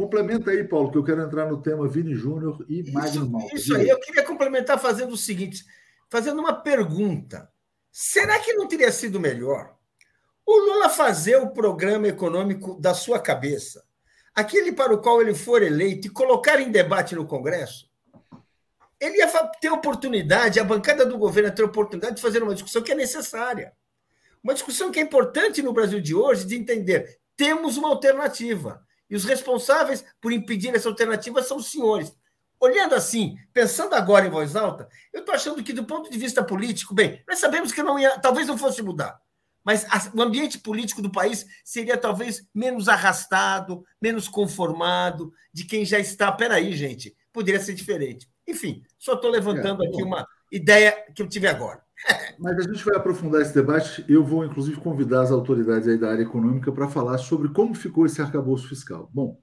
Complementa aí, Paulo, que eu quero entrar no tema Vini Júnior e isso, Magno Malta. Isso aí, eu queria complementar fazendo o seguinte, fazendo uma pergunta. Será que não teria sido melhor o Lula fazer o programa econômico da sua cabeça, aquele para o qual ele for eleito, e colocar em debate no Congresso? Ele ia ter oportunidade, a bancada do governo ia ter oportunidade de fazer uma discussão que é necessária. Uma discussão que é importante no Brasil de hoje, de entender: temos uma alternativa. E os responsáveis por impedir essa alternativa são os senhores olhando assim, pensando agora em voz alta, eu estou achando que, do ponto de vista político, bem, nós sabemos que não ia, talvez não fosse mudar, mas o ambiente político do país seria talvez menos arrastado, menos conformado de quem já está. Peraí, gente, poderia ser diferente. Enfim, só estou levantando é, aqui uma ideia que eu tive agora. Mas a gente vai aprofundar esse debate. Eu vou, inclusive, convidar as autoridades aí da área econômica para falar sobre como ficou esse arcabouço fiscal. Bom,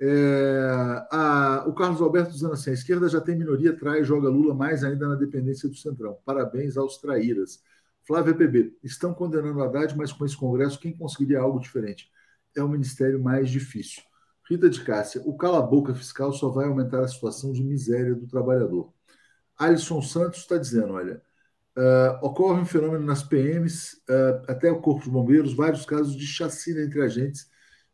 é, a, o Carlos Alberto dizendo assim: a esquerda já tem minoria, trai joga Lula mais ainda na dependência do Centrão. Parabéns aos traíras. Flávia PB, estão condenando Haddad, mas com esse Congresso, quem conseguiria algo diferente? É o ministério mais difícil. Rita de Cássia, o cala-boca fiscal só vai aumentar a situação de miséria do trabalhador. Alisson Santos está dizendo: olha, uh, ocorre um fenômeno nas PMs, uh, até o Corpo de Bombeiros, vários casos de chacina entre agentes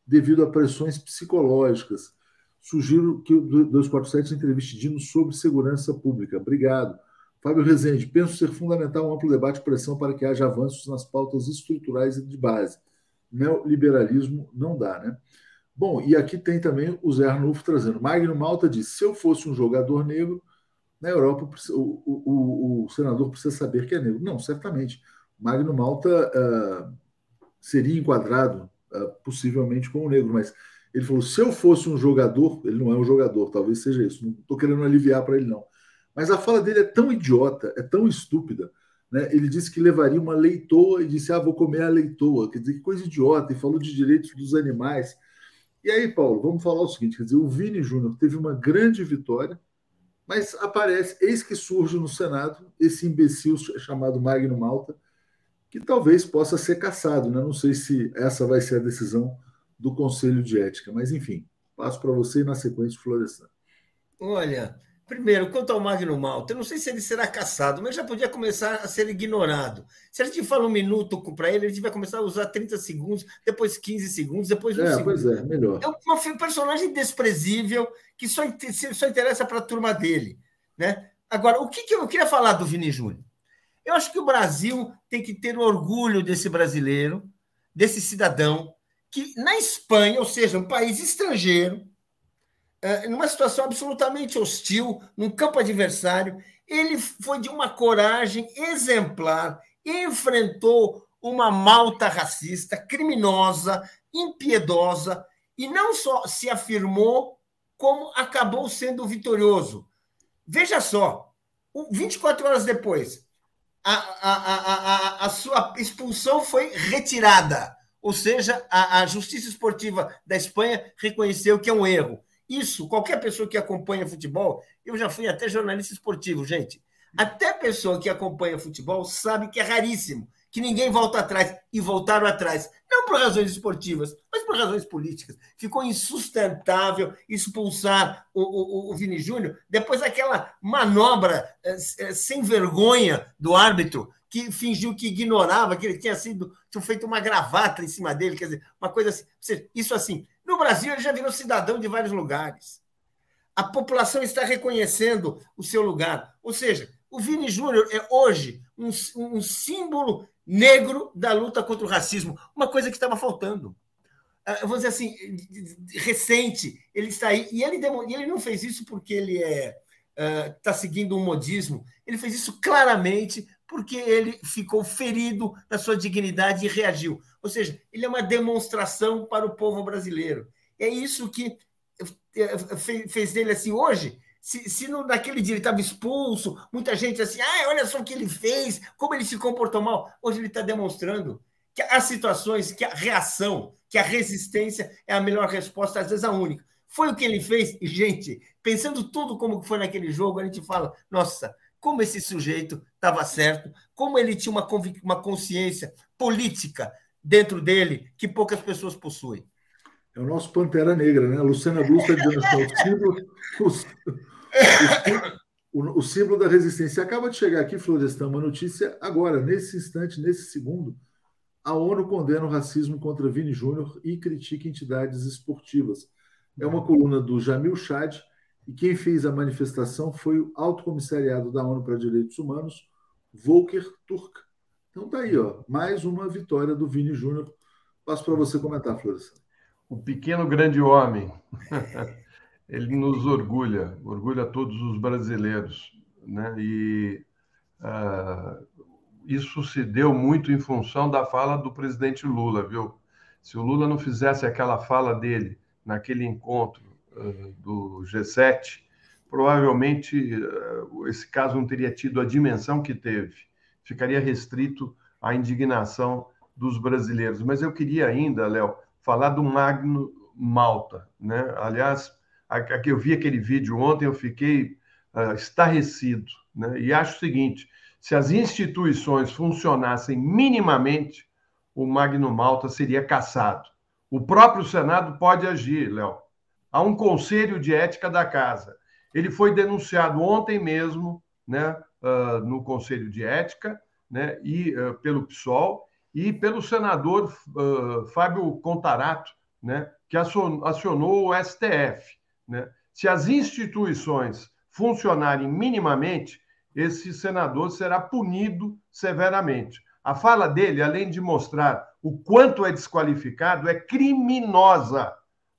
devido a pressões psicológicas. Sugiro que o 247 entreviste Dino sobre segurança pública. Obrigado. Fábio Rezende, penso ser fundamental um amplo debate e pressão para que haja avanços nas pautas estruturais e de base. Neoliberalismo não dá, né? Bom, e aqui tem também o Zé Arnulfo trazendo. Magno Malta diz: se eu fosse um jogador negro, na Europa o, o, o, senador precisa saber que é negro. Não, certamente. Magno Malta uh, seria enquadrado uh, possivelmente como negro, mas ele falou: se eu fosse um jogador, ele não é um jogador, talvez seja isso, não estou querendo aliviar para ele, não. Mas a fala dele é tão idiota, é tão estúpida. Né? Ele disse que levaria uma leitoa e disse: Ah, vou comer a leitoa. Quer dizer, que coisa idiota. E falou de direitos dos animais. E aí, Paulo, vamos falar o seguinte: quer dizer, o Vini Júnior teve uma grande vitória, mas aparece, eis que surge no Senado esse imbecil chamado Magno Malta, que talvez possa ser caçado. Né? Não sei se essa vai ser a decisão do Conselho de Ética, mas enfim, passo para você e na sequência, Florestan. Olha, Primeiro, quanto ao Magno Malta, eu não sei se ele será caçado, mas já podia começar a ser ignorado. Se a gente fala um minuto para ele, a gente vai começar a usar 30 segundos, depois 15 segundos, depois um é, segundo. Pois é, melhor. É um personagem desprezível que só, só interessa para a turma dele. Né? Agora, o que, que eu queria falar do Vini Júnior? Eu acho que o Brasil tem que ter orgulho desse brasileiro, desse cidadão, que na Espanha, ou seja, um país estrangeiro, é, numa situação absolutamente hostil, num campo adversário. Ele foi de uma coragem exemplar, enfrentou uma malta racista, criminosa, impiedosa, e não só se afirmou, como acabou sendo vitorioso. Veja só, 24 horas depois, a, a, a, a, sua expulsão foi retirada. Ou seja, a, a Justiça Esportiva da Espanha reconheceu que é um erro. Isso, qualquer pessoa que acompanha futebol, eu já fui até jornalista esportivo, gente. Até pessoa que acompanha futebol sabe que é raríssimo, que ninguém volta atrás. E voltaram atrás, não por razões esportivas, mas por razões políticas. Ficou insustentável expulsar o, o, o Vini Júnior depois daquela manobra é, sem vergonha do árbitro, que fingiu que ignorava que ele tinha sido tinha feito uma gravata em cima dele, quer dizer, uma coisa assim. Isso assim, no Brasil, ele já virou cidadão de vários lugares. A população está reconhecendo o seu lugar. Ou seja, o Vini Júnior é hoje um, um, símbolo negro da luta contra o racismo, uma coisa que estava faltando. Uh, vou dizer assim, recente, ele está aí, e ele, ele não fez isso porque ele é está uh, seguindo um modismo, ele fez isso claramente porque ele ficou ferido na sua dignidade e reagiu. Ou seja, ele é uma demonstração para o povo brasileiro. É isso que eh, fez dele assim hoje. Se, se no, naquele dia ele estava expulso, muita gente assim, ah, olha só o que ele fez, como ele se comportou mal. Hoje ele está demonstrando que as situações, que a reação, que a resistência é a melhor resposta, às vezes a única. Foi o que ele fez, e, gente, pensando tudo como foi naquele jogo, a gente fala, nossa, como esse sujeito estava certo, como ele tinha uma, uma consciência política dentro dele que poucas pessoas possuem. É o nosso Pantera Negra, né? A Luciana Luz está dizendo assim, o símbolo, o, o, o, símbolo da resistência. Acaba de chegar aqui, Florestan, uma notícia agora, nesse instante, nesse segundo. A ONU condena o racismo contra Vini Júnior e critica entidades esportivas. É uma coluna do Jamil Chad, e quem fez a manifestação foi o Alto Comissariado da ONU para Direitos Humanos, Volker Turk. Então tá aí, ó, mais uma vitória do Vini Júnior. Passo para você comentar, Florestan. O pequeno grande homem. Ele nos orgulha, orgulha todos os brasileiros, né? E uh, isso se deu muito em função da fala do presidente Lula, viu? Se o Lula não fizesse aquela fala dele naquele encontro do G7, provavelmente eh, esse caso não teria tido a dimensão que teve, ficaria restrito à indignação dos brasileiros. Mas eu queria ainda, Léo, falar do Magno Malta. Né? Aliás, aqui eu vi aquele vídeo ontem, eu fiquei uh, estarrecido. Né? E acho o seguinte: se as instituições funcionassem minimamente, o Magno Malta seria caçado. O próprio Senado pode agir, Léo a um conselho de ética da casa. Ele foi denunciado ontem mesmo, né, uh, no conselho de ética, né, e uh, pelo PSOL e pelo senador uh, Fábio Contarato, né, que acionou o STF. Né? Se as instituições funcionarem minimamente, esse senador será punido severamente. A fala dele, além de mostrar o quanto é desqualificado, é criminosa.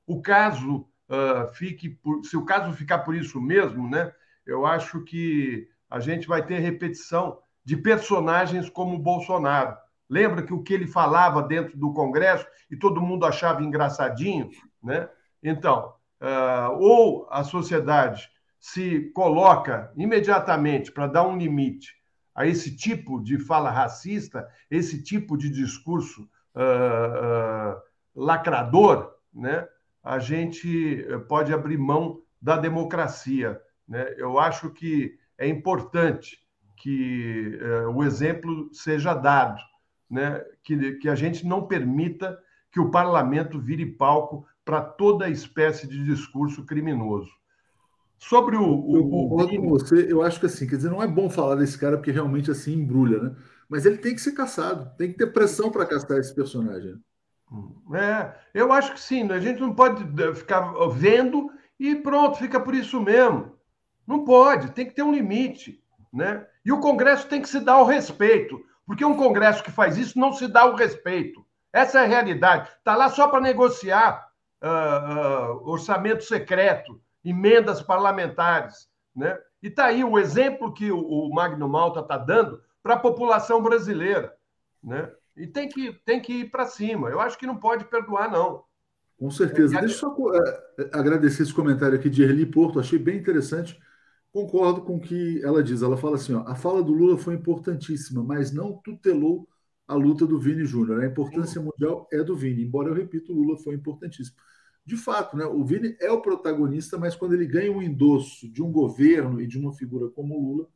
O caso uh, fique por, se o caso ficar por isso mesmo, né? Eu acho que a gente vai ter repetição de personagens como o Bolsonaro. Lembra que o que ele falava dentro do Congresso e todo mundo achava engraçadinho, né? Então, uh, ou a sociedade se coloca imediatamente para dar um limite a esse tipo de fala racista, esse tipo de discurso uh, uh, lacrador, né? A gente pode abrir mão da democracia. Né? Eu acho que é importante que uh, o exemplo seja dado, né? que, que a gente não permita que o parlamento vire palco para toda espécie de discurso criminoso. Sobre o. o eu concordo com você. Eu acho que assim, quer dizer, não é bom falar desse cara porque realmente assim embrulha, né? Mas ele tem que ser caçado, tem que ter pressão para caçar esse personagem. É, eu acho que sim. A gente não pode eh, ficar vendo e pronto, fica por isso mesmo. Não pode, tem que ter um limite, né? E o Congresso tem que se dar o respeito, porque um Congresso que faz isso não se dá o respeito. Essa é a realidade. Está lá só para negociar uh, uh, orçamento secreto, emendas parlamentares. Né? E está aí o exemplo que o, Magno Malta está dando para a população brasileira. Né? E tem que, tem que ir para cima. Eu acho que não pode perdoar, não. Com certeza. É, Deixa eu só é, agradecer esse comentário aqui de Erli Porto, achei bem interessante. Concordo com o que ela diz. Ela fala assim: ó, a fala do Lula foi importantíssima, mas não tutelou a luta do Vini Júnior. A importância mundial é do Vini, embora eu repito, o Lula foi importantíssimo de fato, né, o Vini é o protagonista, mas quando ele ganha o um endosso de um governo e de uma figura como o Lula,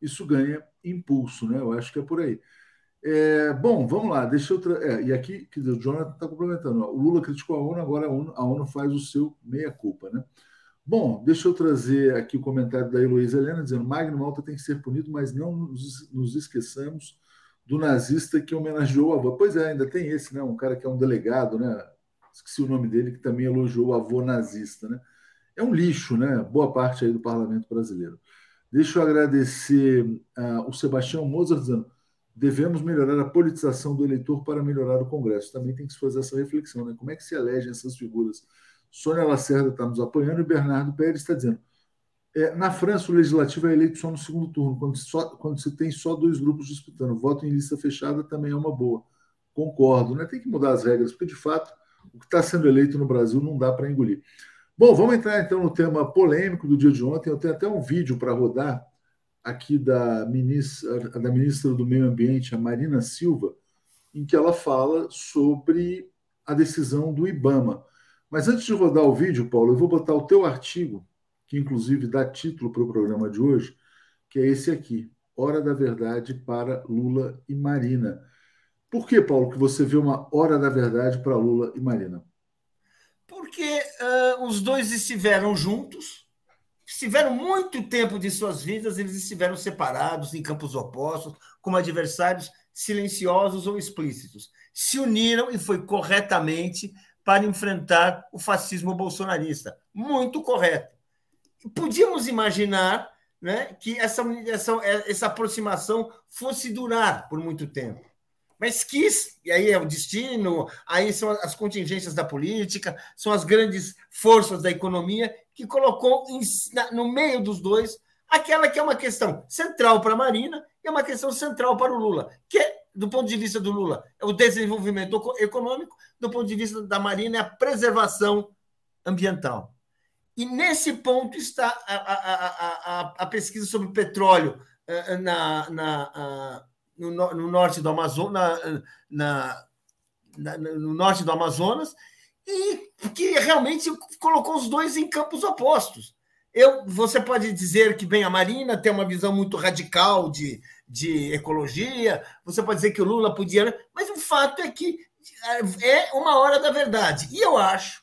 isso ganha impulso, né? Eu acho que é por aí. É, bom, vamos lá, deixa eu. Tra... É, e aqui, que o Jonathan está complementando. O Lula criticou a ONU, agora a ONU, a ONU faz o seu meia-culpa, né? Bom, deixa eu trazer aqui o comentário da Heloísa Helena, dizendo: Magno Malta tem que ser punido, mas não nos, nos esqueçamos do nazista que homenageou a avó. Pois é, ainda tem esse, né? Um cara que é um delegado, né? esqueci o nome dele, que também elogiou o avô nazista. Né? É um lixo, né? boa parte aí do parlamento brasileiro. Deixa eu agradecer uh, o Sebastião Mozart dizendo devemos melhorar a politização do eleitor para melhorar o Congresso. Também tem que se fazer essa reflexão, né? Como é que se elegem essas figuras? Sônia Lacerda está nos apoiando e Bernardo Pérez está dizendo é, na França, o legislativo é eleito só no segundo turno, quando, só, quando se tem só dois grupos disputando. Voto em lista fechada também é uma boa. Concordo, né? Tem que mudar as regras, porque de fato o que está sendo eleito no Brasil não dá para engolir. Bom, vamos entrar então no tema polêmico do dia de ontem. Eu tenho até um vídeo para rodar aqui da ministra, da ministra do Meio Ambiente, a Marina Silva, em que ela fala sobre a decisão do IBAMA. Mas antes de rodar o vídeo, Paulo, eu vou botar o teu artigo, que inclusive dá título para o programa de hoje, que é esse aqui: Hora da Verdade para Lula e Marina. Por que, Paulo, que você vê uma hora da verdade para Lula e Marina? Porque uh, os dois estiveram juntos, estiveram muito tempo de suas vidas, eles estiveram separados em campos opostos, como adversários silenciosos ou explícitos. Se uniram e foi corretamente para enfrentar o fascismo bolsonarista. Muito correto. Podíamos imaginar né, que essa, essa, essa aproximação fosse durar por muito tempo mas quis, e aí é o destino, aí são as contingências da política, são as grandes forças da economia, que colocou em, no meio dos dois aquela que é uma questão central para a Marina e é uma questão central para o Lula, que é, do ponto de vista do Lula, é o desenvolvimento econômico, do ponto de vista da Marina, é a preservação ambiental. E nesse ponto está a, a, a, a pesquisa sobre petróleo eh, na, na no, no norte do Amazonas, na, na, no norte do Amazonas, e que realmente colocou os dois em campos opostos. Eu, você pode dizer que bem a Marina tem uma visão muito radical de, de ecologia, você pode dizer que o Lula podia, mas o fato é que é uma hora da verdade. E eu acho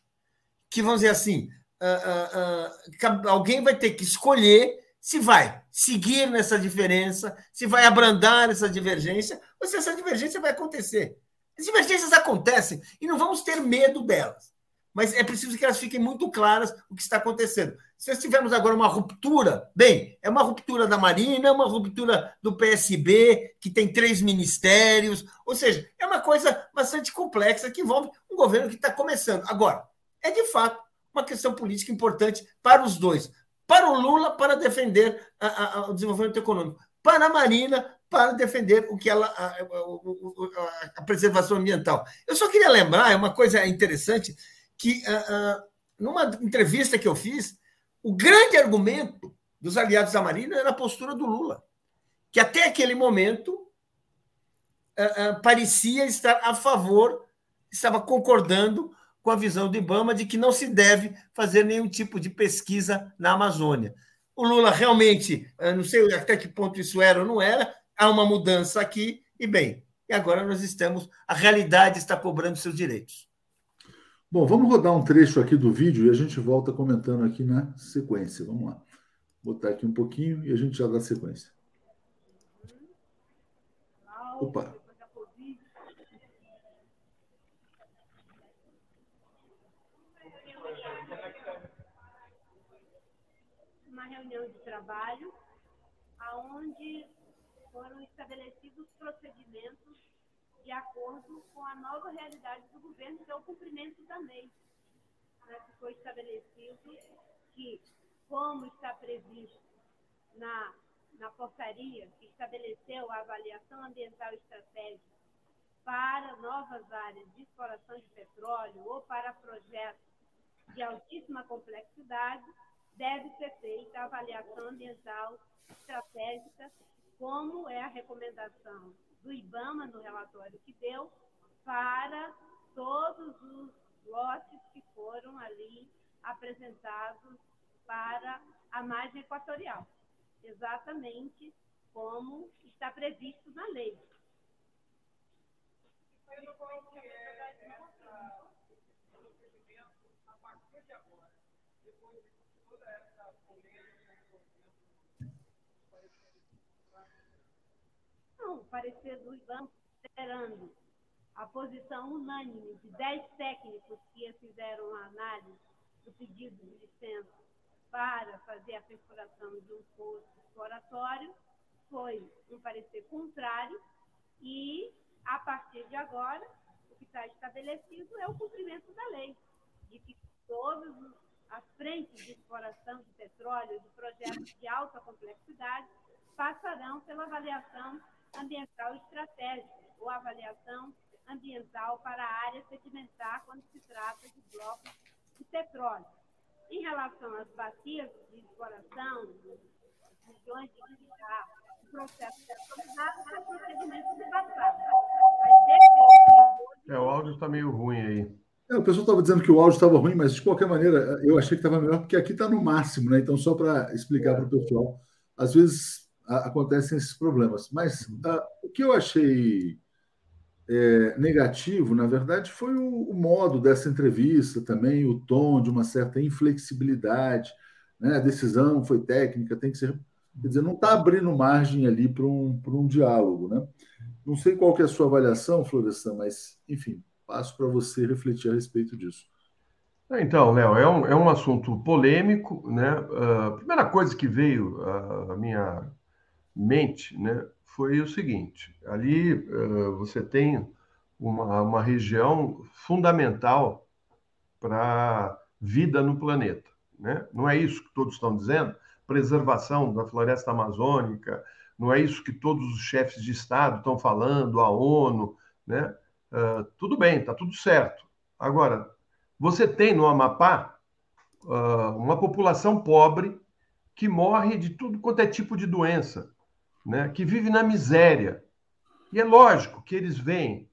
que, vamos dizer assim, uh, uh, uh, alguém vai ter que escolher se vai seguir nessa diferença, se vai abrandar essa divergência, ou se essa divergência vai acontecer. As divergências acontecem e não vamos ter medo delas. mas é preciso que elas fiquem muito claras o que está acontecendo. Se nós tivermos agora uma ruptura, bem, é uma ruptura da Marina, é uma ruptura do PSB, que tem três ministérios, ou seja, é uma coisa bastante complexa que envolve um governo que está começando. Agora, é de fato uma questão política importante para os dois. Para o Lula, para defender a, a, o desenvolvimento econômico. Para a Marina, para defender o que ela a, a, a, preservação ambiental. Eu só queria lembrar, é uma coisa interessante, que uh, uh, numa entrevista que eu fiz, o grande argumento dos aliados da Marina era a postura do Lula, que até aquele momento uh, parecia estar a favor, estava concordando com a visão do Ibama de que não se deve fazer nenhum tipo de pesquisa na Amazônia. O Lula realmente, não sei até que ponto isso era ou não era, há uma mudança aqui, e bem, e agora nós estamos, a realidade está cobrando seus direitos. Bom, vamos rodar um trecho aqui do vídeo e a gente volta comentando aqui na sequência. Vamos lá. Vou botar aqui um pouquinho e a gente já dá sequência. Opa. Uma reunião de trabalho aonde foram estabelecidos procedimentos de acordo com a nova realidade do governo, que é o cumprimento da lei. Né? Estabelecido que, como está previsto na, na portaria que estabeleceu a avaliação ambiental estratégica para novas áreas de exploração de petróleo ou para projetos de altíssima complexidade, deve ser feita a avaliação ambiental estratégica como é a recomendação do IBAMA no relatório que deu para todos os lotes que foram ali apresentados para a margem equatorial, exatamente como está previsto na lei. Não, parecer do IBAN, considerando a posição unânime de 10 técnicos que fizeram a análise do pedido de licença para fazer a perfuração de um poço exploratório, foi um parecer contrário e, a partir de agora, o que está estabelecido é o cumprimento da lei, de que todas as frentes de exploração de petróleo, de projetos de alta complexidade, passarão pela avaliação ambiental estratégica ou avaliação ambiental para a área sedimentar quando se trata de blocos de petróleo. Em relação às bacias de exploração, regiões de minerar, o processo de autorizado é procedimento de passado. É, o áudio está meio ruim aí. É, o pessoal estava dizendo que o áudio estava ruim, mas de qualquer maneira eu achei que estava melhor, porque aqui está no máximo, né? Então, só para explicar para o pessoal, às vezes acontecem esses problemas. Mas uh, o que eu achei é, negativo, na verdade, foi o, o, modo dessa entrevista também, o tom de uma certa inflexibilidade. Né? A decisão foi técnica, tem que ser. Quer dizer, não está abrindo margem ali para um, um diálogo. Né? Não sei qual que é a sua avaliação, Florestan, mas, enfim, passo para você refletir a respeito disso. Então, Léo, é um, é um assunto polêmico. Né? A uh, primeira coisa que veio à minha mente, né, foi o seguinte: ali uh, você tem uma, uma região fundamental para vida no planeta. Né? Não é isso que todos estão dizendo? Preservação da floresta amazônica, não é isso que todos os chefes de Estado estão falando, a ONU, né? Uh, tudo bem, está tudo certo. Agora, você tem no Amapá uh, uma população pobre que morre de tudo quanto é tipo de doença né, que vive na miséria. E é lógico que eles veem,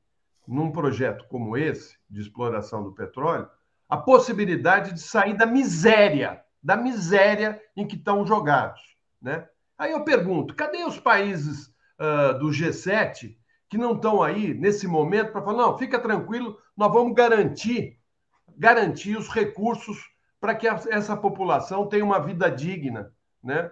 num projeto como esse, de exploração do petróleo, a possibilidade de sair da miséria, da miséria em que estão jogados. Né? Aí eu pergunto: cadê os países uh, do G7 que não estão aí nesse momento para falar, não, fica tranquilo, nós vamos garantir, garantir os recursos para que essa população tenha uma vida digna, né?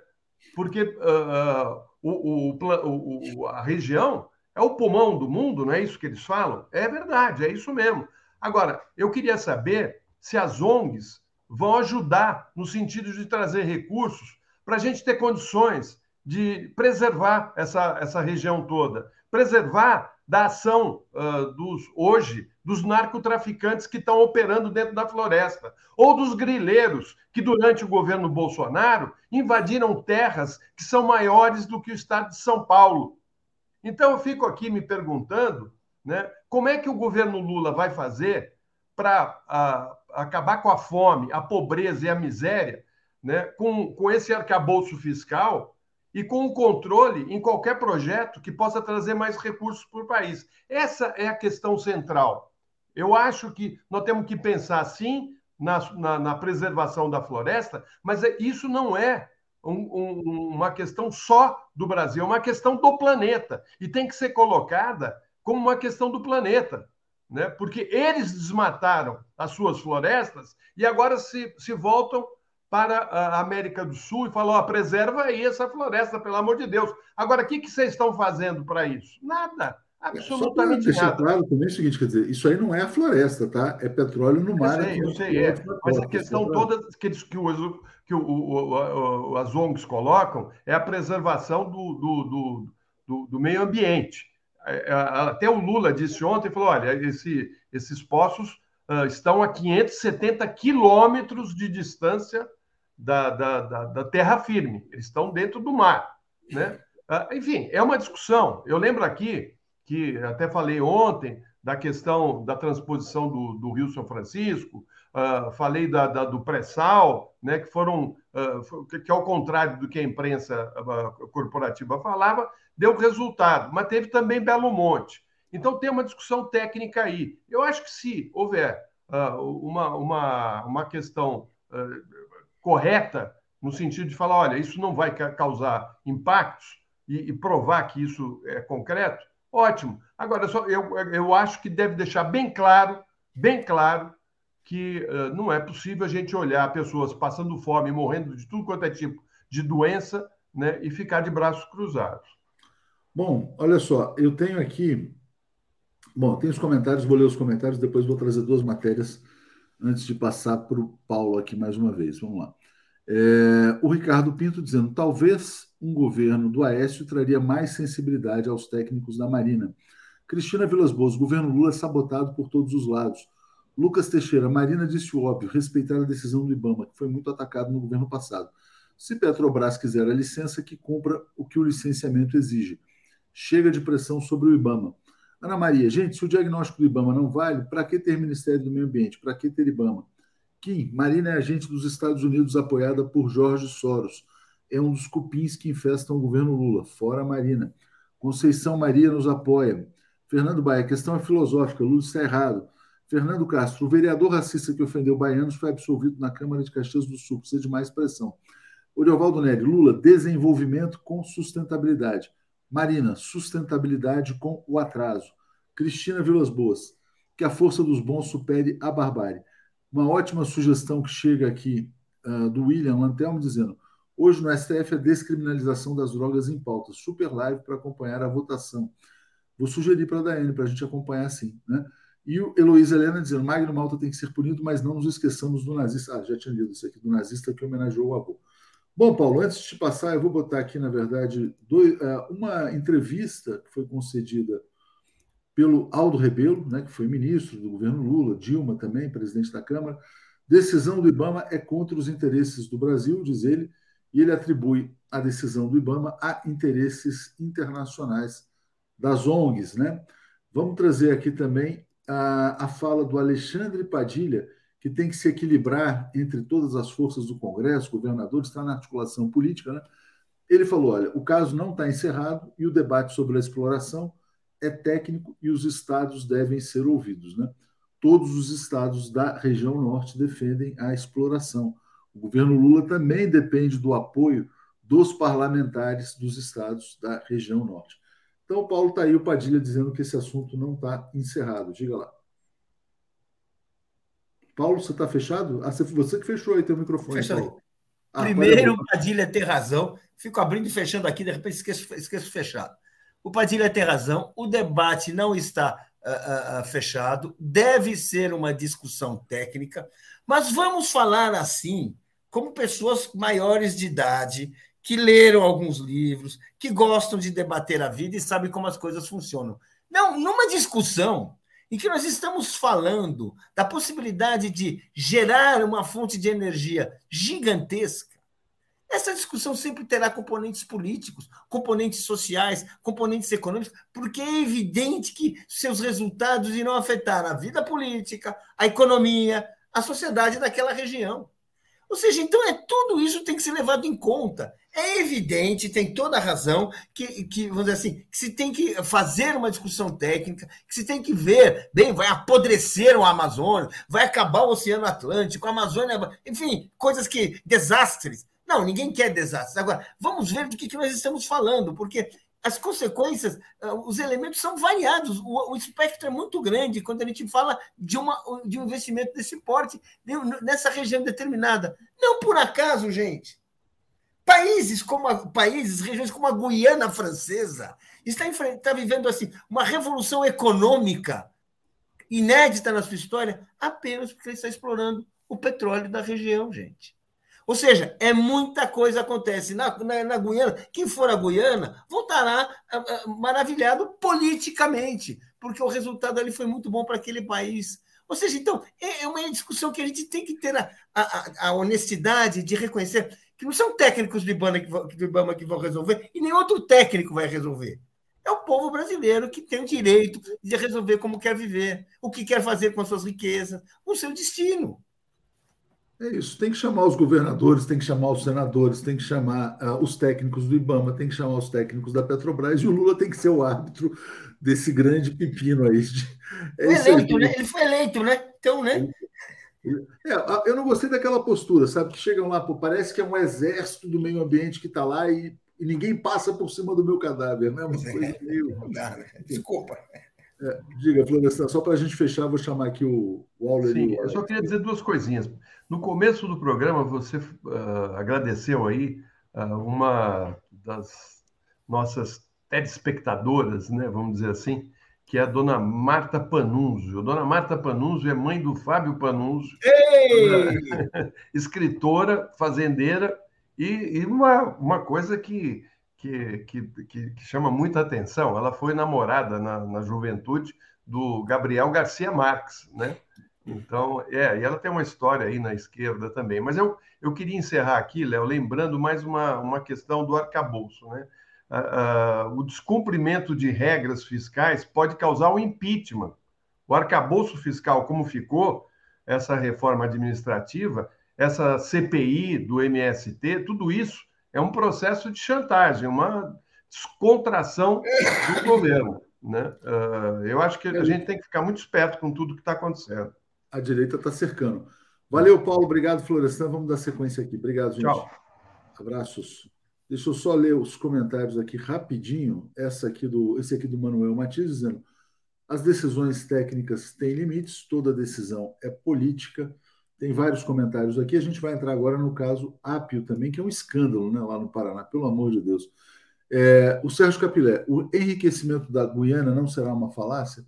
Porque uh, o, o, o, a região é o pulmão do mundo, não é isso que eles falam? É verdade, é isso mesmo. Agora, eu queria saber se as ONGs vão ajudar no sentido de trazer recursos para a gente ter condições de preservar essa, essa região toda, preservar da ação uh, dos hoje dos narcotraficantes que estão operando dentro da floresta, ou dos grileiros que, durante o governo Bolsonaro, invadiram terras que são maiores do que o estado de São Paulo. Então, eu fico aqui me perguntando né, como é que o governo Lula vai fazer para uh, acabar com a fome, a pobreza e a miséria né, com, com esse arcabouço fiscal e com o controle em qualquer projeto que possa trazer mais recursos para o país. Essa é a questão central. Eu acho que nós temos que pensar, sim, na, na, na preservação da floresta, mas é, isso não é um, um, uma questão só do Brasil, é uma questão do planeta. E tem que ser colocada como uma questão do planeta. Né? Porque eles desmataram as suas florestas e agora se, se voltam para a América do Sul e falou: oh, preserva aí essa floresta, pelo amor de Deus. Agora, o que, que vocês estão fazendo para isso? Nada. Absolutamente Só deixar claro também é o seguinte, quer dizer, isso aí não é a floresta, tá? É petróleo no mar. Eu sei, eu sei, é. Mas a questão toda que, eles, que, o, que o, o, o, as ONGs colocam é a preservação do, do, do, do, do meio ambiente. É, é, até o Lula disse ontem, falou, olha, esse, esses poços uh, estão a 570 quilômetros de distância da, da, da, da terra firme, eles estão dentro do mar. Né? Ah, enfim, é uma discussão. Eu lembro aqui que até falei ontem da questão da transposição do, do Rio São Francisco, uh, falei da, da do pré-sal, né, que foram, uh, que, ao contrário do que a imprensa uh, corporativa falava, deu resultado, mas teve também Belo Monte. Então tem uma discussão técnica aí. Eu acho que se houver uma, uma, uma questão correta, no sentido de falar, olha, isso não vai causar impactos e, e provar que isso é concreto, ótimo. Agora, só, eu, eu acho que deve deixar bem claro, bem claro, que uh, não é possível a gente olhar pessoas passando fome, morrendo de tudo quanto é tipo de doença, né, e ficar de braços cruzados. Bom, olha só, eu tenho aqui. Bom, tem os comentários, vou ler os comentários, depois vou trazer duas matérias antes de passar para o Paulo aqui mais uma vez. Vamos lá. É, o Ricardo Pinto dizendo: talvez um governo do Aécio traria mais sensibilidade aos técnicos da Marina. Cristina Vilas Boas, governo Lula é sabotado por todos os lados. Lucas Teixeira, Marina disse o óbvio, respeitar a decisão do Ibama, que foi muito atacado no governo passado. Se Petrobras quiser a licença, que cumpra o que o licenciamento exige. Chega de pressão sobre o Ibama. Ana Maria, gente, se o diagnóstico do IBAMA não vale, para que ter Ministério do Meio Ambiente? Para que ter IBAMA? Kim, Marina é agente dos Estados Unidos apoiada por Jorge Soros. É um dos cupins que infestam o governo Lula. Fora a Marina. Conceição Maria nos apoia. Fernando Baia, a questão é filosófica. Lula está errado. Fernando Castro, o vereador racista que ofendeu baianos foi absolvido na Câmara de Caxias do Sul. Precisa de mais pressão. Oriovaldo Neri, Lula, desenvolvimento com sustentabilidade. Marina, sustentabilidade com o atraso. Cristina Vilas Boas, que a força dos bons supere a barbárie. Uma ótima sugestão que chega aqui uh, do William Lantelmo dizendo: hoje no STF a descriminalização das drogas em pauta. Super live para acompanhar a votação. Vou sugerir para a Daiane, para a gente acompanhar assim. Né? E o Heloísa Helena dizendo: Magno Malta tem que ser punido, mas não nos esqueçamos do nazista. Ah, já tinha lido isso aqui, do nazista que homenageou o avô. Bom, Paulo, antes de passar, eu vou botar aqui, na verdade, dois, uh, uma entrevista que foi concedida pelo Aldo Rebelo, né, que foi ministro do governo Lula, Dilma também, presidente da Câmara. Decisão do Ibama é contra os interesses do Brasil, diz ele, e ele atribui a decisão do Ibama a interesses internacionais das ONGs. Né? Vamos trazer aqui também a, a fala do Alexandre Padilha, que tem que se equilibrar entre todas as forças do Congresso, governadores, está na articulação política, né? Ele falou: olha, o caso não está encerrado e o debate sobre a exploração é técnico e os estados devem ser ouvidos. Né? Todos os estados da região norte defendem a exploração. O governo Lula também depende do apoio dos parlamentares dos estados da região norte. Então, Paulo está aí o Padilha dizendo que esse assunto não está encerrado. Diga lá. Paulo, você está fechado? Ah, você que fechou aí teu microfone. Fechou. Ah, Primeiro, o Padilha tem razão. Fico abrindo e fechando aqui, de repente esqueço, esqueço fechado. O Padilha tem razão. O debate não está uh, uh, fechado. Deve ser uma discussão técnica. Mas vamos falar assim, como pessoas maiores de idade, que leram alguns livros, que gostam de debater a vida e sabem como as coisas funcionam. Não, numa discussão em que nós estamos falando da possibilidade de gerar uma fonte de energia gigantesca, essa discussão sempre terá componentes políticos, componentes sociais, componentes econômicos, porque é evidente que seus resultados irão afetar a vida política, a economia, a sociedade daquela região. Ou seja, então é tudo isso tem que ser levado em conta. É evidente, tem toda a razão, que, que, vamos dizer assim, que se tem que fazer uma discussão técnica, que se tem que ver, bem, vai apodrecer o Amazônia, vai acabar o Oceano Atlântico, a Amazônia, enfim, coisas que. desastres. Não, ninguém quer desastres. Agora, vamos ver do que, que nós estamos falando, porque as consequências, ah, os elementos são variados, o, o, espectro é muito grande quando a gente fala de, uma, de um investimento desse porte, nessa região determinada. Não por acaso, gente. Países como a, países, regiões como a Guiana Francesa está, está vivendo assim uma revolução econômica inédita na sua história apenas porque ele está explorando o petróleo da região, gente. Ou seja, é muita coisa acontece na, na, na Guiana. Quem for a Guiana voltará ah, ah, maravilhado politicamente, porque o resultado ali foi muito bom para aquele país. Ou seja, então, é, é uma discussão que a gente tem que ter a, a, a honestidade de reconhecer que não são técnicos do Ibama, que do Ibama que vão resolver, e nem outro técnico vai resolver. É o povo brasileiro que tem o direito de resolver como quer viver, o que quer fazer com as suas riquezas, o seu destino. É isso, tem que chamar os governadores, tem que chamar os senadores, tem que chamar uh, os técnicos do IBAMA, tem que chamar os técnicos da Petrobras, e o Lula tem que ser o árbitro desse grande pepino aí. É eleito, né? Ele foi eleito, né? Então, né? É, eu não gostei daquela postura, sabe? Que chegam lá, pô, parece que é um exército do meio ambiente que está lá e, e, ninguém passa por cima do meu cadáver, né? Uma coisa meio. Né? Desculpa. É, diga, Florestan, só para a gente fechar, vou chamar aqui o, o Auler. Sim, eu só queria dizer duas coisinhas. No começo do programa, você uh, agradeceu aí uh, uma das nossas telespectadoras, né, vamos dizer assim, que é a dona Marta Panunzio. Dona Marta Panunzio é mãe do Fábio Panunzio, escritora, fazendeira, e, e, uma, uma coisa que, que, que, que, chama muita atenção, ela foi namorada na, na juventude do Gabriel Garcia Marques, né? Então, é, e ela tem uma história aí na esquerda também. Mas eu, eu queria encerrar aqui, Léo, lembrando mais uma, uma questão do arcabouço, né? o descumprimento de regras fiscais pode causar o um impeachment. O arcabouço fiscal, como ficou, essa reforma administrativa, essa CPI do MST, tudo isso é um processo de chantagem, uma descontração do governo. Né? Uh, eu acho que a gente tem que ficar muito esperto com tudo que está acontecendo. A direita está cercando. Valeu, Paulo. Obrigado, Florestan. Vamos dar sequência aqui. Obrigado, gente. Tchau. Abraços. Deixa eu só ler os comentários aqui rapidinho. Essa aqui do, esse aqui do Manuel Matias dizendo: as decisões técnicas têm limites, toda decisão é política. Tem vários comentários aqui. A gente vai entrar agora no caso Apio também, que é um escândalo né, lá no Paraná, pelo amor de Deus. É, o Sérgio Capilé, o enriquecimento da Guiana não será uma falácia?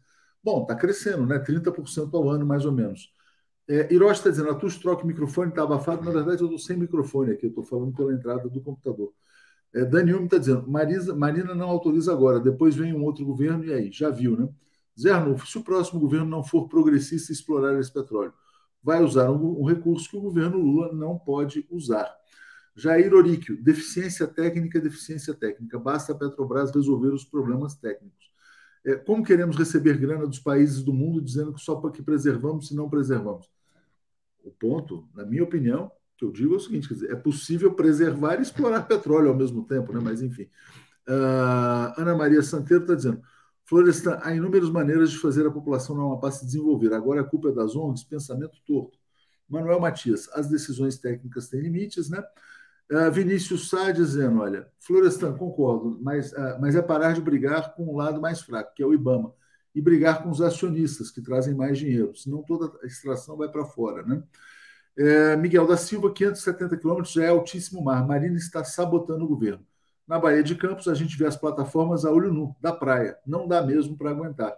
Bom, está crescendo, né? 30% ao ano, mais ou menos. É, Hiroshi está dizendo, a Tuxo troca o microfone, está abafado. Na verdade, eu estou sem microfone aqui, eu estou falando pela entrada do computador. É, Dani está dizendo, Marisa, Marina não autoriza agora, depois vem um outro governo, e aí? Já viu, né? Zé Arnulfo, se o próximo governo não for progressista e explorar esse petróleo, vai usar um, um, recurso que o governo Lula não pode usar. Jair Oríquio, deficiência técnica, deficiência técnica. Basta a Petrobras resolver os problemas técnicos. É, como queremos receber grana dos países do mundo dizendo que só para que preservamos se não preservamos? O ponto, na minha opinião, que eu digo é o seguinte: dizer, é possível preservar e explorar petróleo ao mesmo tempo, né? mas enfim. Uh, Ana Maria Santeiro está dizendo: Florestan, há inúmeras maneiras de fazer a população não Amapá se desenvolver. Agora a culpa é das ONGs, pensamento torto. Manuel Matias, as decisões técnicas têm limites, né? Uh, Vinícius Sá dizendo: olha, Florestan, concordo, mas, uh, mas é parar de brigar com o lado mais fraco, que é o IBAMA, e brigar com os acionistas, que trazem mais dinheiro, senão toda a extração vai para fora, né? É, Miguel da Silva, 570 quilômetros é altíssimo mar. Marina está sabotando o governo. Na Baía de Campos, a gente vê as plataformas a olho nu, da praia. Não dá mesmo para aguentar.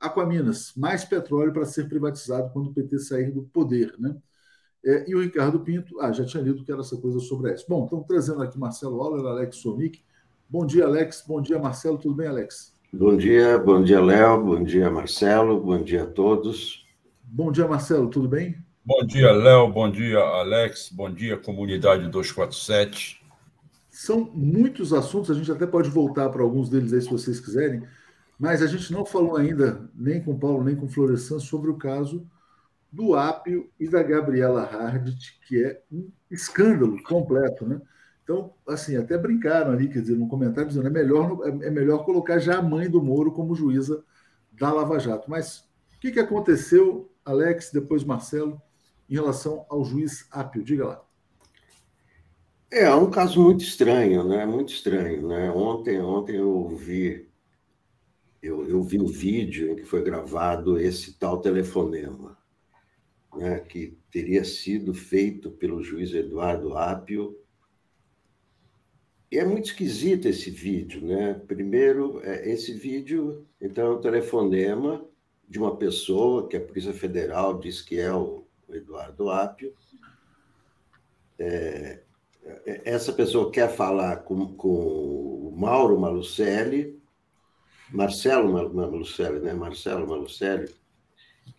Aquaminas, mais petróleo para ser privatizado quando o PT sair do poder. Né? É, e o Ricardo Pinto, ah, já tinha lido que era essa coisa sobre a S. Bom, estamos trazendo aqui Marcelo Auler, Alex Sonic. Bom dia, Alex. Bom dia, Marcelo. Tudo bem, Alex? Bom dia, bom dia, Léo. Bom dia, Marcelo. Bom dia a todos. Bom dia, Marcelo. Tudo bem? Bom dia, Léo. Bom dia, Alex. Bom dia, comunidade 247. São muitos assuntos, a gente até pode voltar para alguns deles aí se vocês quiserem, mas a gente não falou ainda, nem com Paulo, nem com Florestan, sobre o caso do Ápio e da Gabriela Hardt, que é um escândalo completo, né? Então, assim, até brincaram ali, quer dizer, no comentário dizendo é melhor, é melhor colocar já a mãe do Moro como juíza da Lava Jato. Mas o que, que aconteceu, Alex, depois Marcelo, em relação ao juiz Ápio? Diga lá. É, é um caso muito estranho, né? Muito estranho, né? Ontem, ontem eu vi eu, eu vi o vídeo em que foi gravado esse tal telefonema né, que teria sido feito pelo juiz Eduardo Apio. E é muito esquisito esse vídeo, né? Primeiro, é, esse vídeo, então, é um telefonema de uma pessoa que a Polícia Federal diz que é o Eduardo Apio. É, é, essa pessoa quer falar com, com o Mauro Malucelli, Marcelo Malucelli, né? Marcelo Malucelli,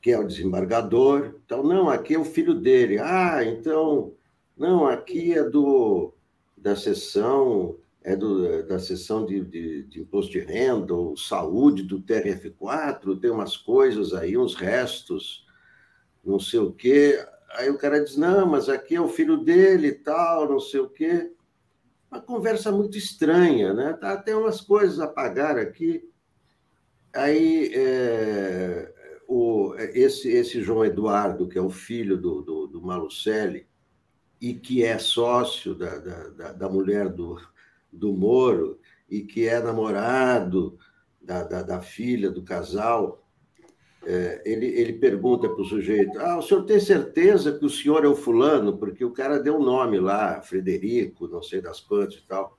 que é o desembargador. Então, não, aqui é o filho dele. Ah, então, não, aqui é do da sessão é do, da sessão de, de, de imposto de renda ou saúde do TRF4, tem umas coisas aí, uns restos, não sei o quê. Aí o cara diz, não, mas aqui é o filho dele e tal, não sei o quê. Uma conversa muito estranha, né? Tá, tem umas coisas a pagar aqui. Aí é, o, esse, esse João Eduardo, que é o filho do, do, do Malucelli, e que é sócio da, da, da, mulher do, do Moro, e que é namorado da, da, da filha do casal, é, ele, ele pergunta para o sujeito: Ah, o senhor tem certeza que o senhor é o fulano? Porque o cara deu um nome lá, Frederico, não sei das quantas e tal.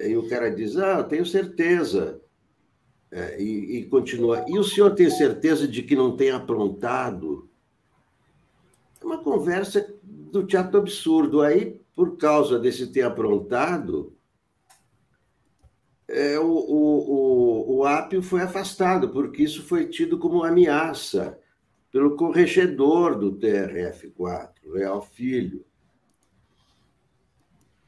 E o cara diz: Ah, tenho certeza. É, e, e, continua. E o senhor tem certeza de que não tem aprontado? É uma conversa do teatro absurdo. Aí, por causa desse ter aprontado, é, o, o, o, o Apio foi afastado, porque isso foi tido como ameaça pelo corregedor do TRF4, Leal Filho.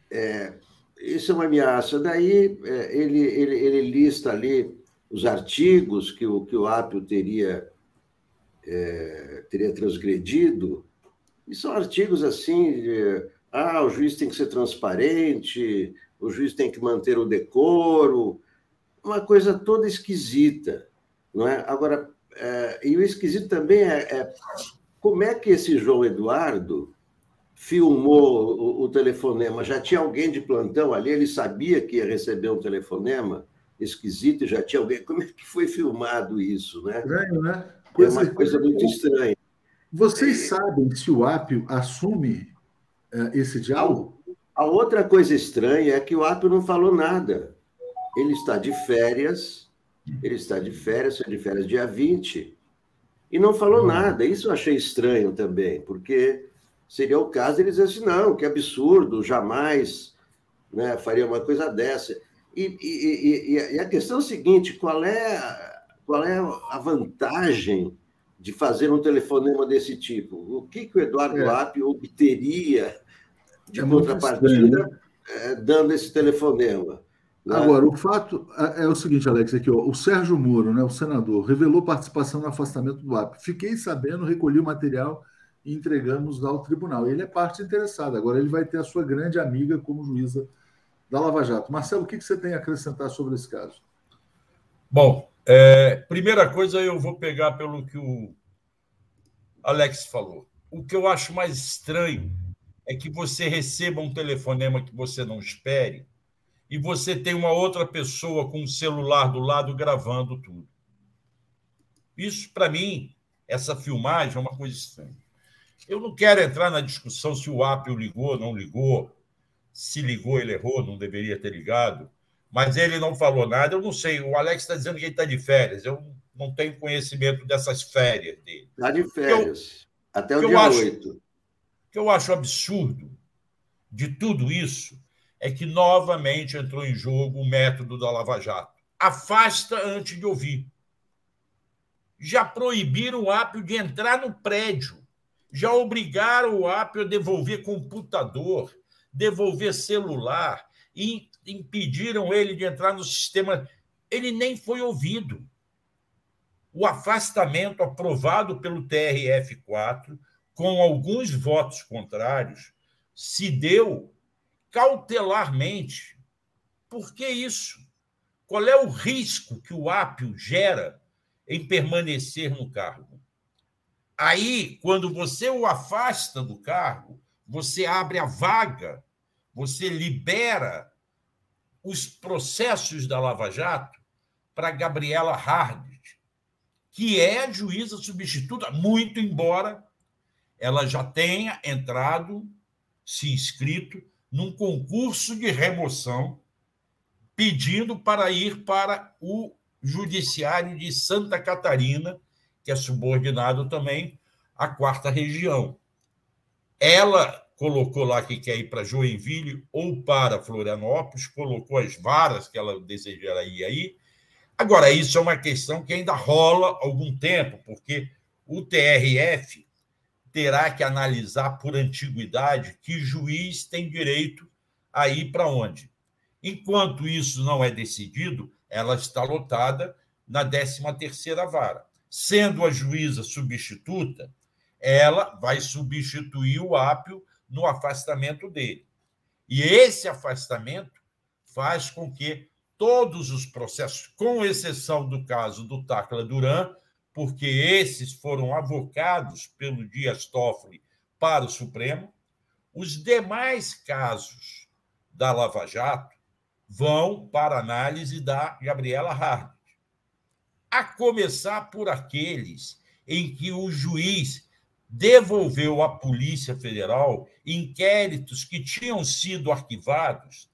É, isso é uma ameaça. Daí é, ele, ele, ele lista ali os artigos que o, que o Apio teria, é, teria transgredido, e são artigos assim, de, ah, o juiz tem que ser transparente, o juiz tem que manter o decoro, uma coisa toda esquisita, não é? Agora, é, e o esquisito também é, é, como é que esse João Eduardo filmou o, o telefonema? Já tinha alguém de plantão ali, ele sabia que ia receber um telefonema? Esquisito e já tinha alguém. Como é que foi filmado isso, né? Estranho, né? Coisa, é uma coisa muito estranha. Vocês é... sabem se o Apio assume uh, esse diálogo? A, a outra coisa estranha é que o Apio não falou nada. Ele está de férias, ele está de férias, foi de férias dia 20, e não falou uhum. nada. Isso eu achei estranho também, porque seria o caso ele dizer assim, não, que absurdo, jamais né, faria uma coisa dessa. E, e, e, e, a questão é a seguinte: qual é, qual é a vantagem de fazer um telefonema desse tipo? O que, que o Eduardo é. Apio obteria de é contrapartida né? é, dando esse telefonema? Né? Agora, o fato é, é o seguinte, Alex, aqui, ó, o Sérgio Moro, né, o senador, revelou participação no afastamento do Apio. Fiquei sabendo, recolhi o material e entregamos ao tribunal. Ele é parte interessada. Agora ele vai ter a sua grande amiga como juíza da Lava Jato. Marcelo, o que você tem a acrescentar sobre esse caso? Bom, é, primeira coisa, eu vou pegar pelo que o Alex falou. O que eu acho mais estranho é que você receba um telefonema que você não espere e você tem uma outra pessoa com um celular do lado gravando tudo. Isso, para mim, essa filmagem é uma coisa estranha. Eu não quero entrar na discussão se o Apple ligou ou não ligou, se ligou, ele errou, não deveria ter ligado, mas ele não falou nada. Eu não sei. O Alex está dizendo que ele está de férias. Eu não tenho conhecimento dessas férias dele. Está de férias. Até o dia acho, 8. O que eu acho absurdo de tudo isso é que novamente entrou em jogo o método da Lava Jato. Afasta antes de ouvir. Já proibiram o Apio de entrar no prédio. Já obrigaram o Apio a devolver computador, devolver celular, e impediram ele de entrar no sistema. Ele nem foi ouvido. O afastamento aprovado pelo TRF4, com alguns votos contrários, se deu cautelarmente. Por que isso? Qual é o risco que o ápio gera em permanecer no cargo? Aí, quando você o afasta do cargo, você abre a vaga, você libera os processos da Lava Jato para Gabriela Hardt, que é juíza substituta, muito embora ela já tenha entrado se inscrito num concurso de remoção, pedindo para ir para o Judiciário de Santa Catarina, que é subordinado também à quarta região. Ela colocou lá que quer ir para Joinville ou para Florianópolis, colocou as varas que ela desejaria ir. Agora, isso é uma questão que ainda rola algum tempo, porque o TRF terá que analisar por antiguidade que juiz tem direito a ir para onde. Enquanto isso não é decidido, ela está lotada na 13ª vara. Sendo a juíza substituta, ela vai substituir o ápio no afastamento dele. E esse afastamento faz com que todos os processos, com exceção do caso do Tacla Duran, porque esses foram avocados pelo Dias Toffoli para o Supremo. Os demais casos da Lava Jato vão para análise da Gabriela Hard. A começar por aqueles em que o juiz devolveu à Polícia Federal inquéritos que tinham sido arquivados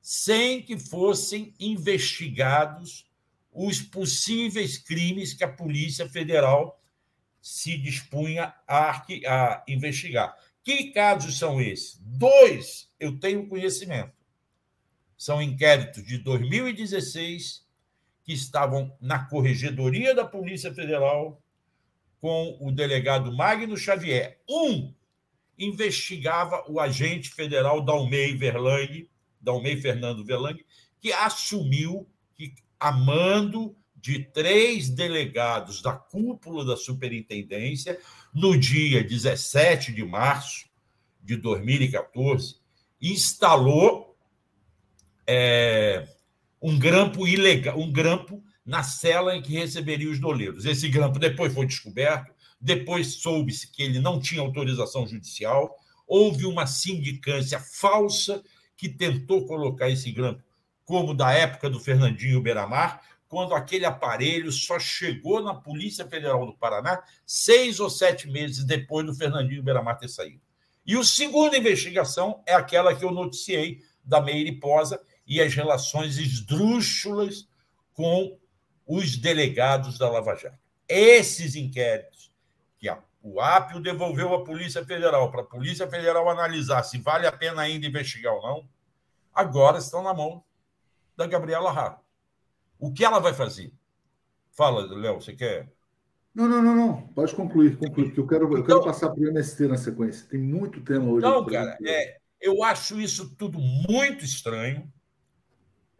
sem que fossem investigados os possíveis crimes que a Polícia Federal se dispunha a, a investigar. Que casos são esses? Dois eu tenho conhecimento. São inquéritos de 2016 que estavam na Corregedoria da Polícia Federal com o delegado Magno Xavier. Um investigava o agente federal Dalmei Verlang, Dalmei Fernando Verlang, que assumiu que a mando de três delegados da cúpula da superintendência, no dia 17 de março de 2014, instalou é, um grampo ilegal, um grampo na cela em que receberia os doleiros. Esse grampo depois foi descoberto, depois soube-se que ele não tinha autorização judicial, houve uma sindicância falsa que tentou colocar esse grampo como da época do Fernandinho Beiramar, quando aquele aparelho só chegou na Polícia Federal do Paraná seis ou sete meses depois do Fernandinho Beiramar ter saído. E a segunda investigação é aquela que eu noticiei da Meire Posa e as relações esdrúxulas com os delegados da Lava Jato. Esses inquéritos que a, o Apio devolveu à Polícia Federal para a Polícia Federal analisar se vale a pena ainda investigar ou não, agora estão na mão da Gabriela Raro. O que ela vai fazer? Fala, Léo, você quer? Não, não, não, não. Pode concluir, concluir, porque eu quero, eu quero então- passar para o MST na sequência. Tem muito tema hoje. Não, cara, é, eu acho isso tudo muito estranho.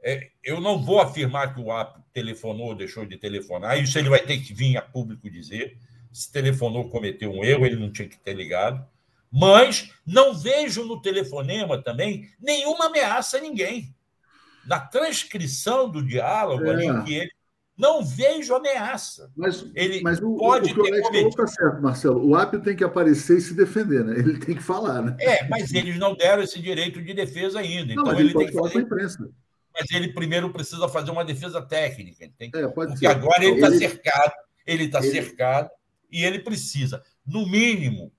É, eu não vou afirmar que o AP telefonou ou deixou de telefonar, isso ele vai ter que vir a público dizer. Se telefonou, cometeu um erro, ele não tinha que ter ligado. Mas não vejo no telefonema também nenhuma ameaça a ninguém na transcrição do diálogo é. ali que ele não vejo ameaça. Mas, ele mas o, pode o que o Alex falou está certo, Marcelo. O Apio tem que aparecer e se defender, né? Ele tem que falar, né? É, mas eles não deram esse direito de defesa ainda. Não, então ele, ele tem que falar fazer... com a imprensa. Mas ele primeiro precisa fazer uma defesa técnica. Tem... É, Porque ser. agora ele está ele... cercado, ele está ele... cercado e ele precisa, no mínimo,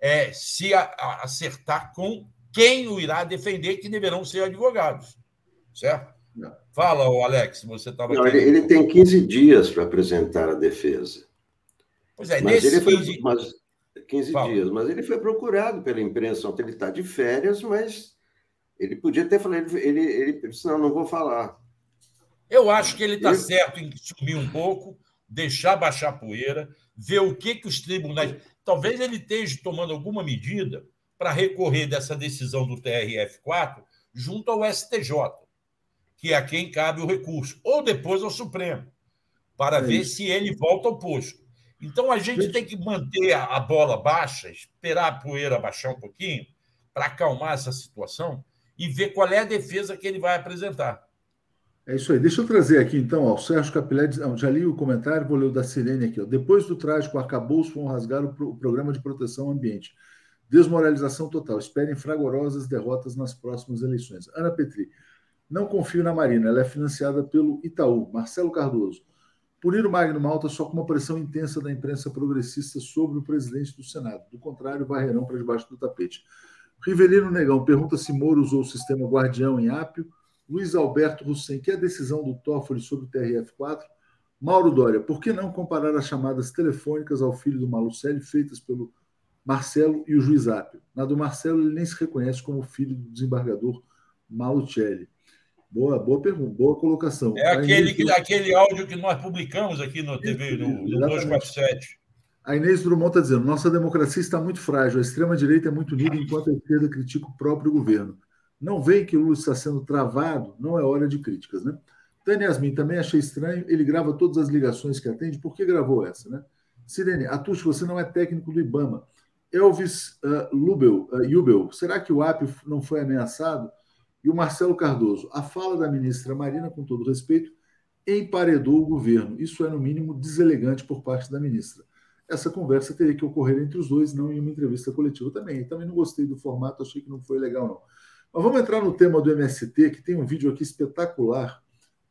é, se acertar com quem o irá defender, que deverão ser advogados certo? Não. Fala, Alex, você estava. Não, ele, ele, tem 15 dias para apresentar a defesa. Pois é, mas nesse ele foi, 15... mas, 15 Fala. dias, mas ele foi procurado pela imprensa ontem. Ele está de férias, mas ele podia ter falado, ele, ele, ele disse, não, não vou falar. Eu acho que ele está certo em sumir um pouco, deixar baixar a poeira, ver o que, que os tribunais. Talvez ele esteja tomando alguma medida para recorrer dessa decisão do TRF4 junto ao STJ, que é a quem cabe o recurso, ou depois ao Supremo, para é ver se ele volta ao posto. Então a gente tem que manter a bola baixa, esperar a poeira baixar um pouquinho, para acalmar essa situação e ver qual é a defesa que ele vai apresentar. É isso aí. Deixa eu trazer aqui, então, ó, o Sérgio Capilé, já li o comentário, vou ler o da Sirene aqui. Ó. Depois do trágico arcabouço, vão rasgar o, pro, o programa de proteção ao ambiente. Desmoralização total. Esperem fragorosas derrotas nas próximas eleições. Ana Petri, não confio na Marina, ela é financiada pelo Itaú. Marcelo Cardoso, punir o Magno Malta só com uma pressão intensa da imprensa progressista sobre o presidente do Senado. Do contrário, varrerão para debaixo do tapete. Rivelino Negão pergunta se Moro usou o sistema guardião em Ápio. Luiz Alberto Hussein, que é a decisão do Toffoli sobre o TRF4? Mauro Dória, por que não comparar as chamadas telefônicas ao filho do Malucelli feitas pelo Marcelo e o juiz Apio? Na do Marcelo, ele nem se reconhece como filho do desembargador Malucelli. Boa, boa pergunta, boa colocação. É aquele, Inês... aquele áudio que nós publicamos aqui no TV, no, no 247. A Inês Drummond está dizendo: nossa democracia está muito frágil, a extrema-direita é muito unida enquanto a esquerda critica o próprio governo não veem que o Lula está sendo travado, não é hora de críticas, né? Dani Yasmin, também achei estranho, ele grava todas as ligações que atende, por que gravou essa, né? Sirene, Atush, você não é técnico do Ibama. Elvis uh, Lubel, uh, Jubel, será que o AP não foi ameaçado? E o Marcelo Cardoso, a fala da ministra Marina, com todo respeito, emparedou o governo. Isso é, no mínimo, deselegante por parte da ministra. Essa conversa teria que ocorrer entre os dois, não em uma entrevista coletiva também. Também não gostei do formato, achei que não foi legal, não. Mas vamos entrar no tema do MST, que tem um vídeo aqui espetacular.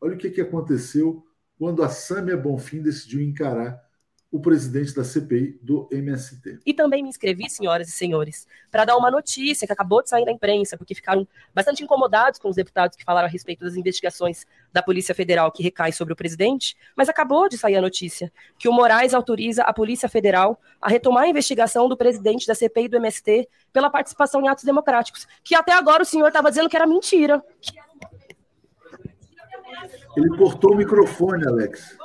Olha o que, que aconteceu quando a Sâmia Bonfim decidiu encarar o presidente da CPI do MST. E também me inscrevi, senhoras e senhores, para dar uma notícia que acabou de sair na imprensa, porque ficaram bastante incomodados com os deputados que falaram a respeito das investigações da Polícia Federal que recai sobre o presidente, mas acabou de sair a notícia que o Moraes autoriza a Polícia Federal a retomar a investigação do presidente da CPI do MST pela participação em atos democráticos, que até agora o senhor estava dizendo que era mentira. Ele cortou o microfone, Alex.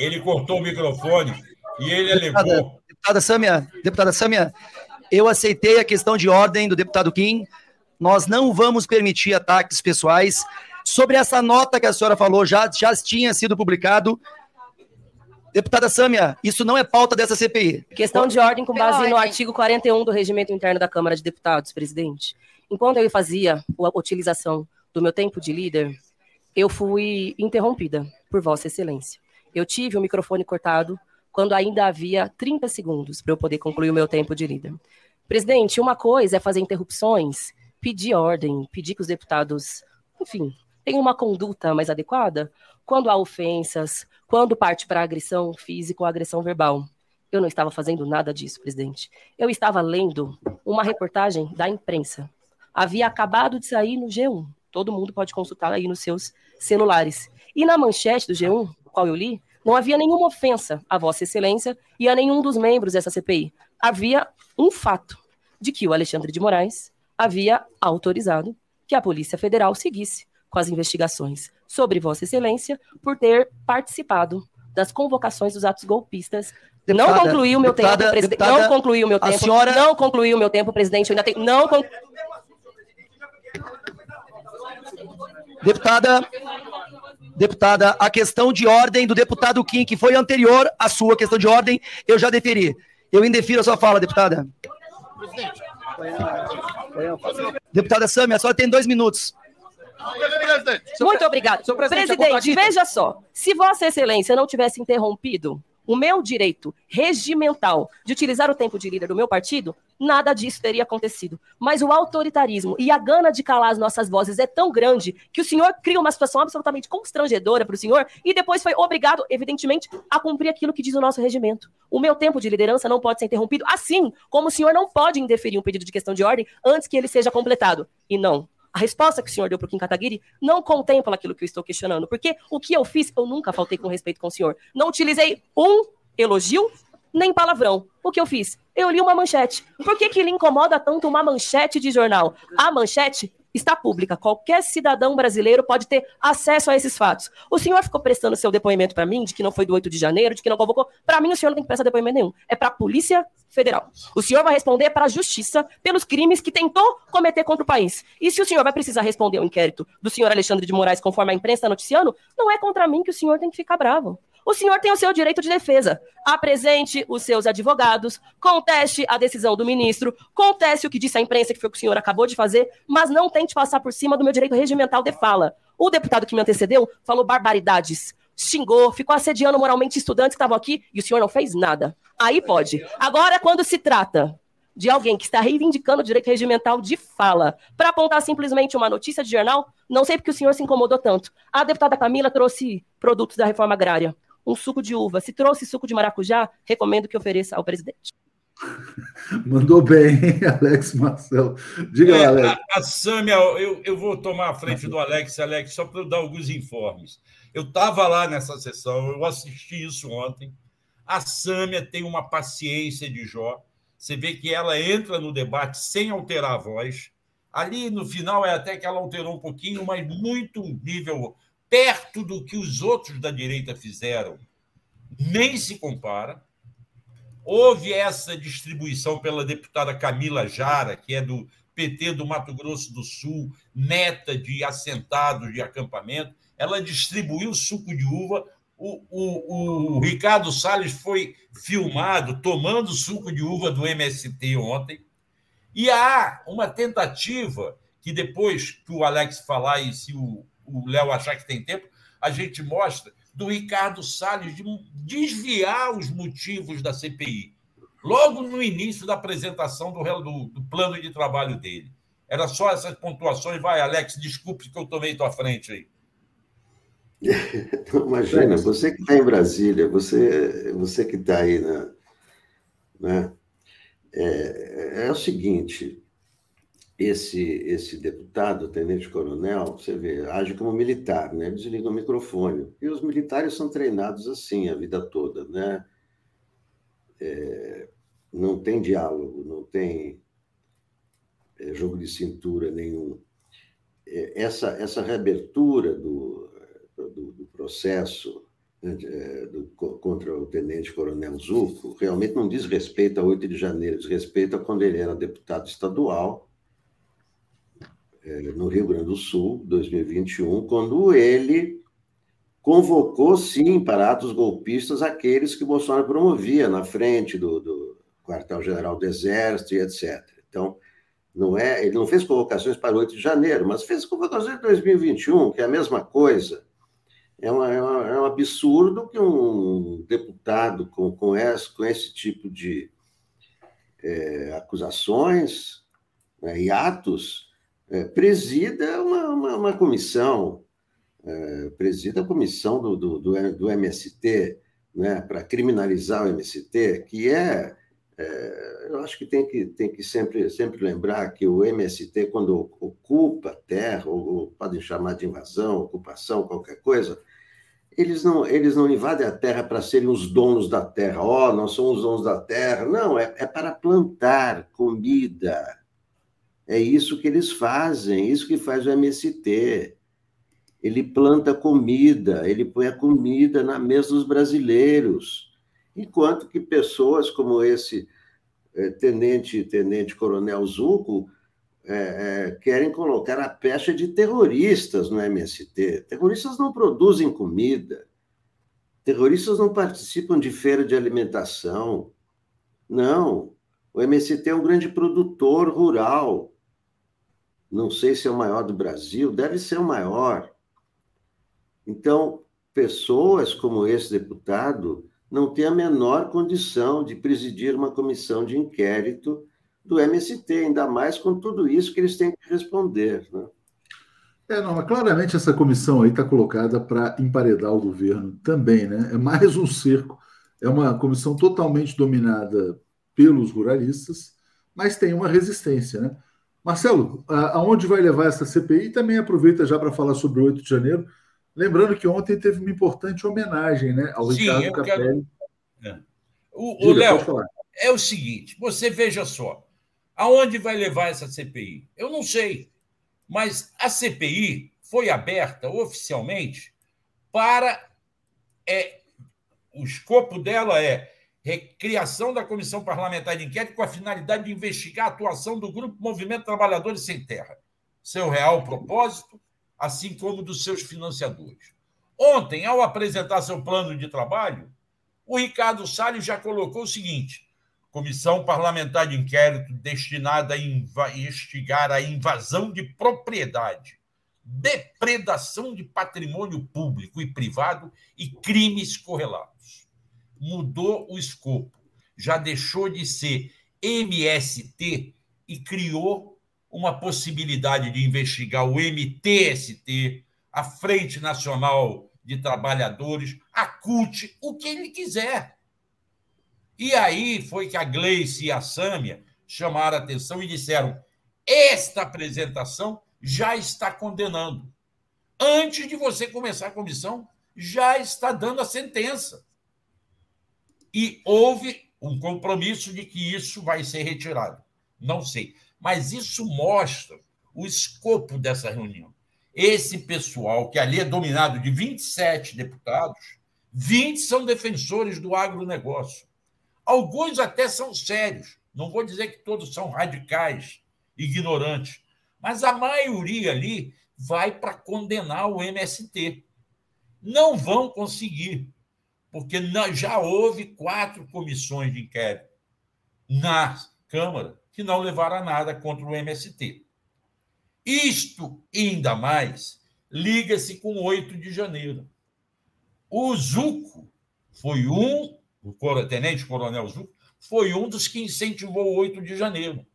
Ele cortou o microfone e ele deputada, alegou. Deputada Sâmia, deputada Sâmia, eu aceitei a questão de ordem do deputado Kim. Nós não vamos permitir ataques pessoais. Sobre essa nota que a senhora falou, já, já tinha sido publicado. Deputada Sâmia, isso não é pauta dessa CPI. Questão de ordem com base no artigo 41 do Regimento Interno da Câmara de Deputados, presidente. Enquanto eu fazia a utilização do meu tempo de líder, eu fui interrompida por Vossa Excelência. Eu tive o microfone cortado quando ainda havia 30 segundos para eu poder concluir o meu tempo de líder. Presidente, uma coisa é fazer interrupções, pedir ordem, pedir que os deputados, enfim, tenham uma conduta mais adequada quando há ofensas, quando parte para agressão física ou agressão verbal. Eu não estava fazendo nada disso, presidente. Eu estava lendo uma reportagem da imprensa. Havia acabado de sair no G1. Todo mundo pode consultar aí nos seus celulares. E na manchete do G1, qual eu li, não havia nenhuma ofensa a Vossa Excelência e a nenhum dos membros dessa CPI. Havia um fato de que o Alexandre de Moraes havia autorizado que a Polícia Federal seguisse com as investigações sobre Vossa Excelência por ter participado das convocações dos atos golpistas. Deputada, não concluiu o meu deputada, tempo, presidente. Não concluiu o meu tempo. Senhora... Não concluiu o meu tempo, presidente. Eu ainda tenho. Não con... Deputada, Deputada, a questão de ordem do deputado Kim, que foi anterior à sua questão de ordem, eu já deferi. Eu indefiro a sua fala, deputada. Deputada Sâmia, a senhora tem dois minutos. Muito obrigado. Presidente, veja só. Se Vossa Excelência não tivesse interrompido o meu direito regimental de utilizar o tempo de líder do meu partido, nada disso teria acontecido. Mas o autoritarismo e a gana de calar as nossas vozes é tão grande que o senhor cria uma situação absolutamente constrangedora para o senhor e depois foi obrigado, evidentemente, a cumprir aquilo que diz o nosso regimento. O meu tempo de liderança não pode ser interrompido, assim como o senhor não pode indeferir um pedido de questão de ordem antes que ele seja completado. E não, a resposta que o senhor deu para o Kim Kataguiri não contempla aquilo que eu estou questionando, porque o que eu fiz, eu nunca faltei com respeito com o senhor. Não utilizei um elogio nem palavrão. O que eu fiz? Eu li uma manchete. Por que, que lhe incomoda tanto uma manchete de jornal? A manchete está pública. Qualquer cidadão brasileiro pode ter acesso a esses fatos. O senhor ficou prestando seu depoimento para mim, de que não foi do 8 de janeiro, de que não convocou. Para mim, o senhor não tem que prestar depoimento nenhum. É para a Polícia Federal. O senhor vai responder para a Justiça pelos crimes que tentou cometer contra o país. E se o senhor vai precisar responder ao inquérito do senhor Alexandre de Moraes, conforme a imprensa está noticiando, não é contra mim que o senhor tem que ficar bravo. O senhor tem o seu direito de defesa. Apresente os seus advogados, conteste a decisão do ministro, conteste o que disse a imprensa, que foi o que o senhor acabou de fazer, mas não tente passar por cima do meu direito regimental de fala. O deputado que me antecedeu falou barbaridades, xingou, ficou assediando moralmente estudantes que estavam aqui e o senhor não fez nada. Aí pode. Agora, quando se trata de alguém que está reivindicando o direito regimental de fala, para apontar simplesmente uma notícia de jornal, não sei porque o senhor se incomodou tanto. A deputada Camila trouxe produtos da reforma agrária um suco de uva. Se trouxe suco de maracujá, recomendo que ofereça ao presidente. Mandou bem, Alex Marcelo. Diga é, Alex. A, a Sâmia, eu, eu vou tomar a frente do Alex, Alex, só para eu dar alguns informes. Eu estava lá nessa sessão, eu assisti isso ontem. A Sâmia tem uma paciência de Jó. Você vê que ela entra no debate sem alterar a voz. Ali no final é até que ela alterou um pouquinho, mas muito nível perto do que os outros da direita fizeram, nem se compara. Houve essa distribuição pela deputada Camila Jara, que é do PT do Mato Grosso do Sul, neta de assentados de acampamento. Ela distribuiu suco de uva. O, o, o Ricardo Salles foi filmado tomando suco de uva do MST ontem. E há uma tentativa que depois que o Alex falar e se o, o Léo achar que tem tempo, a gente mostra do Ricardo Salles de desviar os motivos da CPI, logo no início da apresentação do, do, do plano de trabalho dele. Era só essas pontuações. Vai, Alex, desculpe que eu tomei tua frente aí. Imagina, você que está em Brasília, você, você que está aí na, né? É, é o seguinte: esse, esse deputado, tenente-coronel, você vê, age como militar, né? Desliga o microfone. E os militares são treinados assim a vida toda, né? É, não tem diálogo, não tem é, jogo de cintura nenhum. É, essa, essa reabertura do, do, do processo né, é, do, contra o tenente-coronel Zuco realmente não diz respeito a 8 de janeiro, diz respeito a quando ele era deputado estadual no Rio Grande do Sul, 2021, quando ele convocou, sim, para atos golpistas aqueles que Bolsonaro promovia na frente do, do quartel-general do Exército e etc. Então, não é, ele não fez convocações para 8 de janeiro, mas fez convocações em 2021, que é a mesma coisa. É, uma, é, uma, é um absurdo que um deputado com, com, esse, com esse tipo de é, acusações né, e atos é, presida uma, uma, uma comissão, é, presida a comissão do, do, do, do MST, né, para criminalizar o MST, que é, é, eu acho que tem que, tem que sempre, sempre lembrar que o MST, quando ocupa terra, ou, ou podem chamar de invasão, ocupação, qualquer coisa, eles não, eles não invadem a terra para serem os donos da terra. Ó, oh, nós somos os donos da terra. Não, é, é para plantar comida, é isso que eles fazem, isso que faz o MST. Ele planta comida, ele põe a comida na mesa dos brasileiros. Enquanto que pessoas como esse é, tenente, tenente coronel Zuco é, é, querem colocar a pecha de terroristas no MST. Terroristas não produzem comida, terroristas não participam de feira de alimentação. Não, o MST é um grande produtor rural não sei se é o maior do Brasil, deve ser o maior. Então, pessoas como esse deputado não têm a menor condição de presidir uma comissão de inquérito do MST, ainda mais com tudo isso que eles têm que responder. Né? É, não, mas claramente essa comissão aí está colocada para emparedar o governo também, né? É mais um cerco, é uma comissão totalmente dominada pelos ruralistas, mas tem uma resistência, né? Marcelo, aonde vai levar essa CPI? Também aproveita já para falar sobre o 8 de janeiro. Lembrando que ontem teve uma importante homenagem né, ao Sim, Ricardo Capelli. Quero... É. O, o Léo, é o seguinte: você veja só, aonde vai levar essa CPI? Eu não sei, mas a CPI foi aberta oficialmente para. É, o escopo dela é recriação da Comissão Parlamentar de Inquérito com a finalidade de investigar a atuação do Grupo Movimento Trabalhadores Sem Terra, seu real propósito, assim como dos seus financiadores. Ontem, ao apresentar seu plano de trabalho, o Ricardo Salles já colocou o seguinte: Comissão Parlamentar de Inquérito destinada a investigar a invasão de propriedade, depredação de patrimônio público e privado e crimes correlatos. Mudou o escopo, já deixou de ser MST e criou uma possibilidade de investigar o MTST, a Frente Nacional de Trabalhadores, a CUT, o que ele quiser. E aí foi que a Gleice e a Sâmia chamaram a atenção e disseram: esta apresentação já está condenando. Antes de você começar a comissão, já está dando a sentença. E houve um compromisso de que isso vai ser retirado. Não sei. Mas isso mostra o escopo dessa reunião. Esse pessoal, que ali é dominado de 27 deputados, 20 são defensores do agronegócio. Alguns até são sérios. Não vou dizer que todos são radicais, ignorantes, mas a maioria ali vai para condenar o MST. Não vão conseguir, porque já houve quatro comissões de inquérito na Câmara que não levaram a nada contra o MST. Isto, ainda mais, liga-se com 8 de janeiro. O Zuco foi um, o tenente coronel Zuco, foi um dos que incentivou o 8 de janeiro.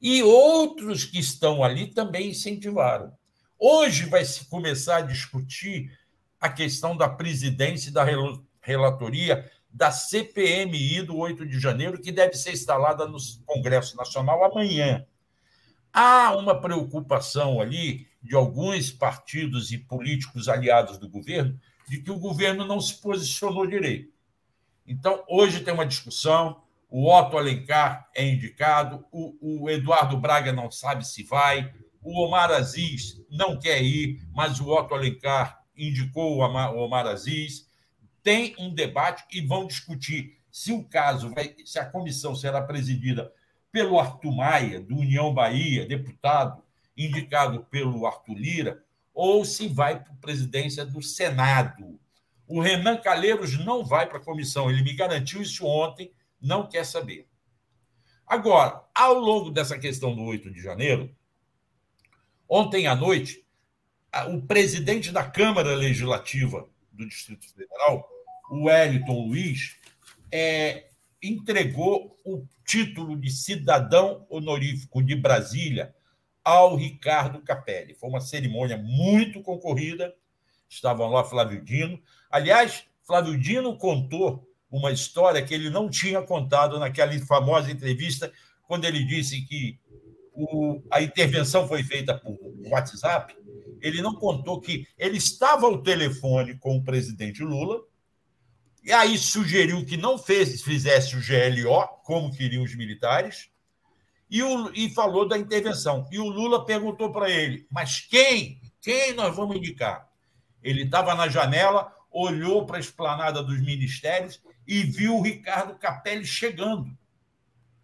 E outros que estão ali também incentivaram. Hoje vai se começar a discutir a questão da presidência e da relatoria da CPMI do 8 de janeiro, que deve ser instalada no Congresso Nacional amanhã. Há uma preocupação ali de alguns partidos e políticos aliados do governo de que o governo não se posicionou direito. Então, hoje tem uma discussão, o Otto Alencar é indicado, o, o Eduardo Braga não sabe se vai, o Omar Aziz não quer ir, mas o Otto Alencar indicou o Omar Aziz tem um debate e vão discutir se o caso vai, se a comissão será presidida pelo Arthur Maia, do União Bahia, deputado indicado pelo Arthur Lira, ou se vai para a presidência do Senado. O Renan Calheiros não vai para a comissão, ele me garantiu isso ontem, não quer saber. Agora, ao longo dessa questão do 8 de janeiro, ontem à noite, o presidente da Câmara Legislativa do Distrito Federal, o Wellington Luiz, é, entregou o título de cidadão honorífico de Brasília ao Ricardo Capelli. Foi uma cerimônia muito concorrida. Estavam lá Flávio Dino. Aliás, Flávio Dino contou uma história que ele não tinha contado naquela famosa entrevista, quando ele disse que o, a intervenção foi feita por WhatsApp. Ele não contou que ele estava ao telefone com o presidente Lula e aí sugeriu que não fez, fizesse o GLO, como queriam os militares, e, o, e falou da intervenção. E o Lula perguntou para ele: mas quem? Quem nós vamos indicar? Ele estava na janela, olhou para a esplanada dos ministérios e viu o Ricardo Capelli chegando.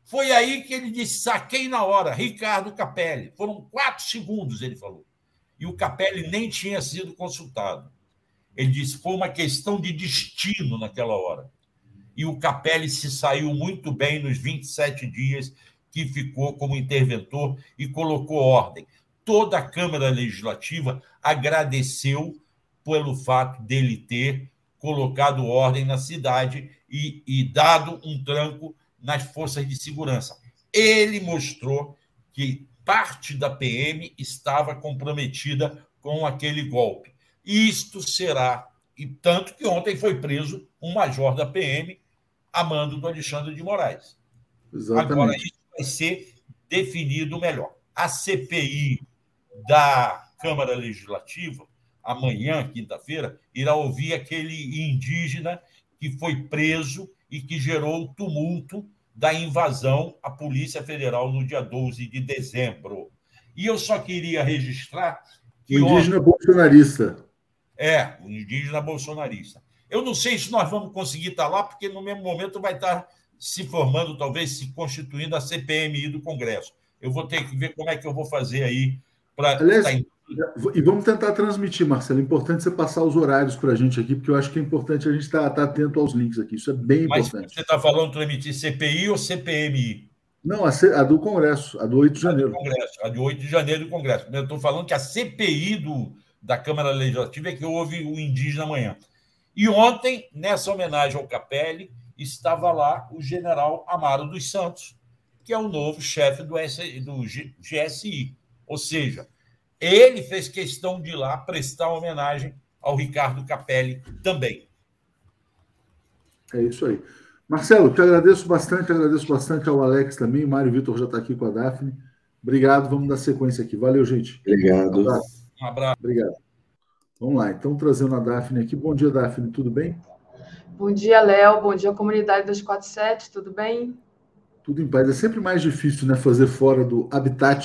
Foi aí que ele disse: saquei na hora, Ricardo Capelli. Foram quatro segundos, ele falou. E o Capelli nem tinha sido consultado. Ele disse foi uma questão de destino naquela hora. E o Capelli se saiu muito bem nos 27 dias que ficou como interventor e colocou ordem. Toda a Câmara Legislativa agradeceu pelo fato dele ter colocado ordem na cidade e, e dado um tranco nas forças de segurança. Ele mostrou que parte da PM estava comprometida com aquele golpe. Isto será, e tanto que ontem foi preso um major da PM, a mando do Alexandre de Moraes. Exatamente. Agora, isso vai ser definido melhor. A CPI da Câmara Legislativa, amanhã, quinta-feira, irá ouvir aquele indígena que foi preso e que gerou tumulto da invasão à Polícia Federal no dia 12 de dezembro. E eu só queria registrar que. O indígena ontem... bolsonarista. É, o indígena bolsonarista. Eu não sei se nós vamos conseguir estar lá, porque no mesmo momento vai estar se formando, talvez se constituindo a CPMI do Congresso. Eu vou ter que ver como é que eu vou fazer aí para. Em... E vamos tentar transmitir, Marcelo. É importante você passar os horários para a gente aqui, porque eu acho que é importante a gente estar tá, tá atento aos links aqui. Isso é bem Mas importante. Você está falando transmitir CPI ou CPMI? Não, a, C... a, do Congresso, a do 8 de janeiro. A, Congresso, a de 8 de janeiro do Congresso. Eu estou falando que a CPI do, da Câmara Legislativa é que houve o indígena amanhã. E ontem, nessa homenagem ao Capelli, estava lá o general Amaro dos Santos, que é o novo chefe do, do GSI. Ou seja, ele fez questão de ir lá prestar homenagem ao Ricardo Capelli também. É isso aí. Marcelo, te agradeço bastante, agradeço bastante ao Alex também. Mário Vitor já está aqui com a Daphne. Obrigado, vamos dar sequência aqui. Valeu, gente. Obrigado. Um abraço. Obrigado. Vamos lá, então trazendo a Daphne aqui. Bom dia, Daphne, tudo bem? Bom dia, Léo. Bom dia, comunidade 247, tudo bem? Tudo em paz. É sempre mais difícil né, fazer fora do habitat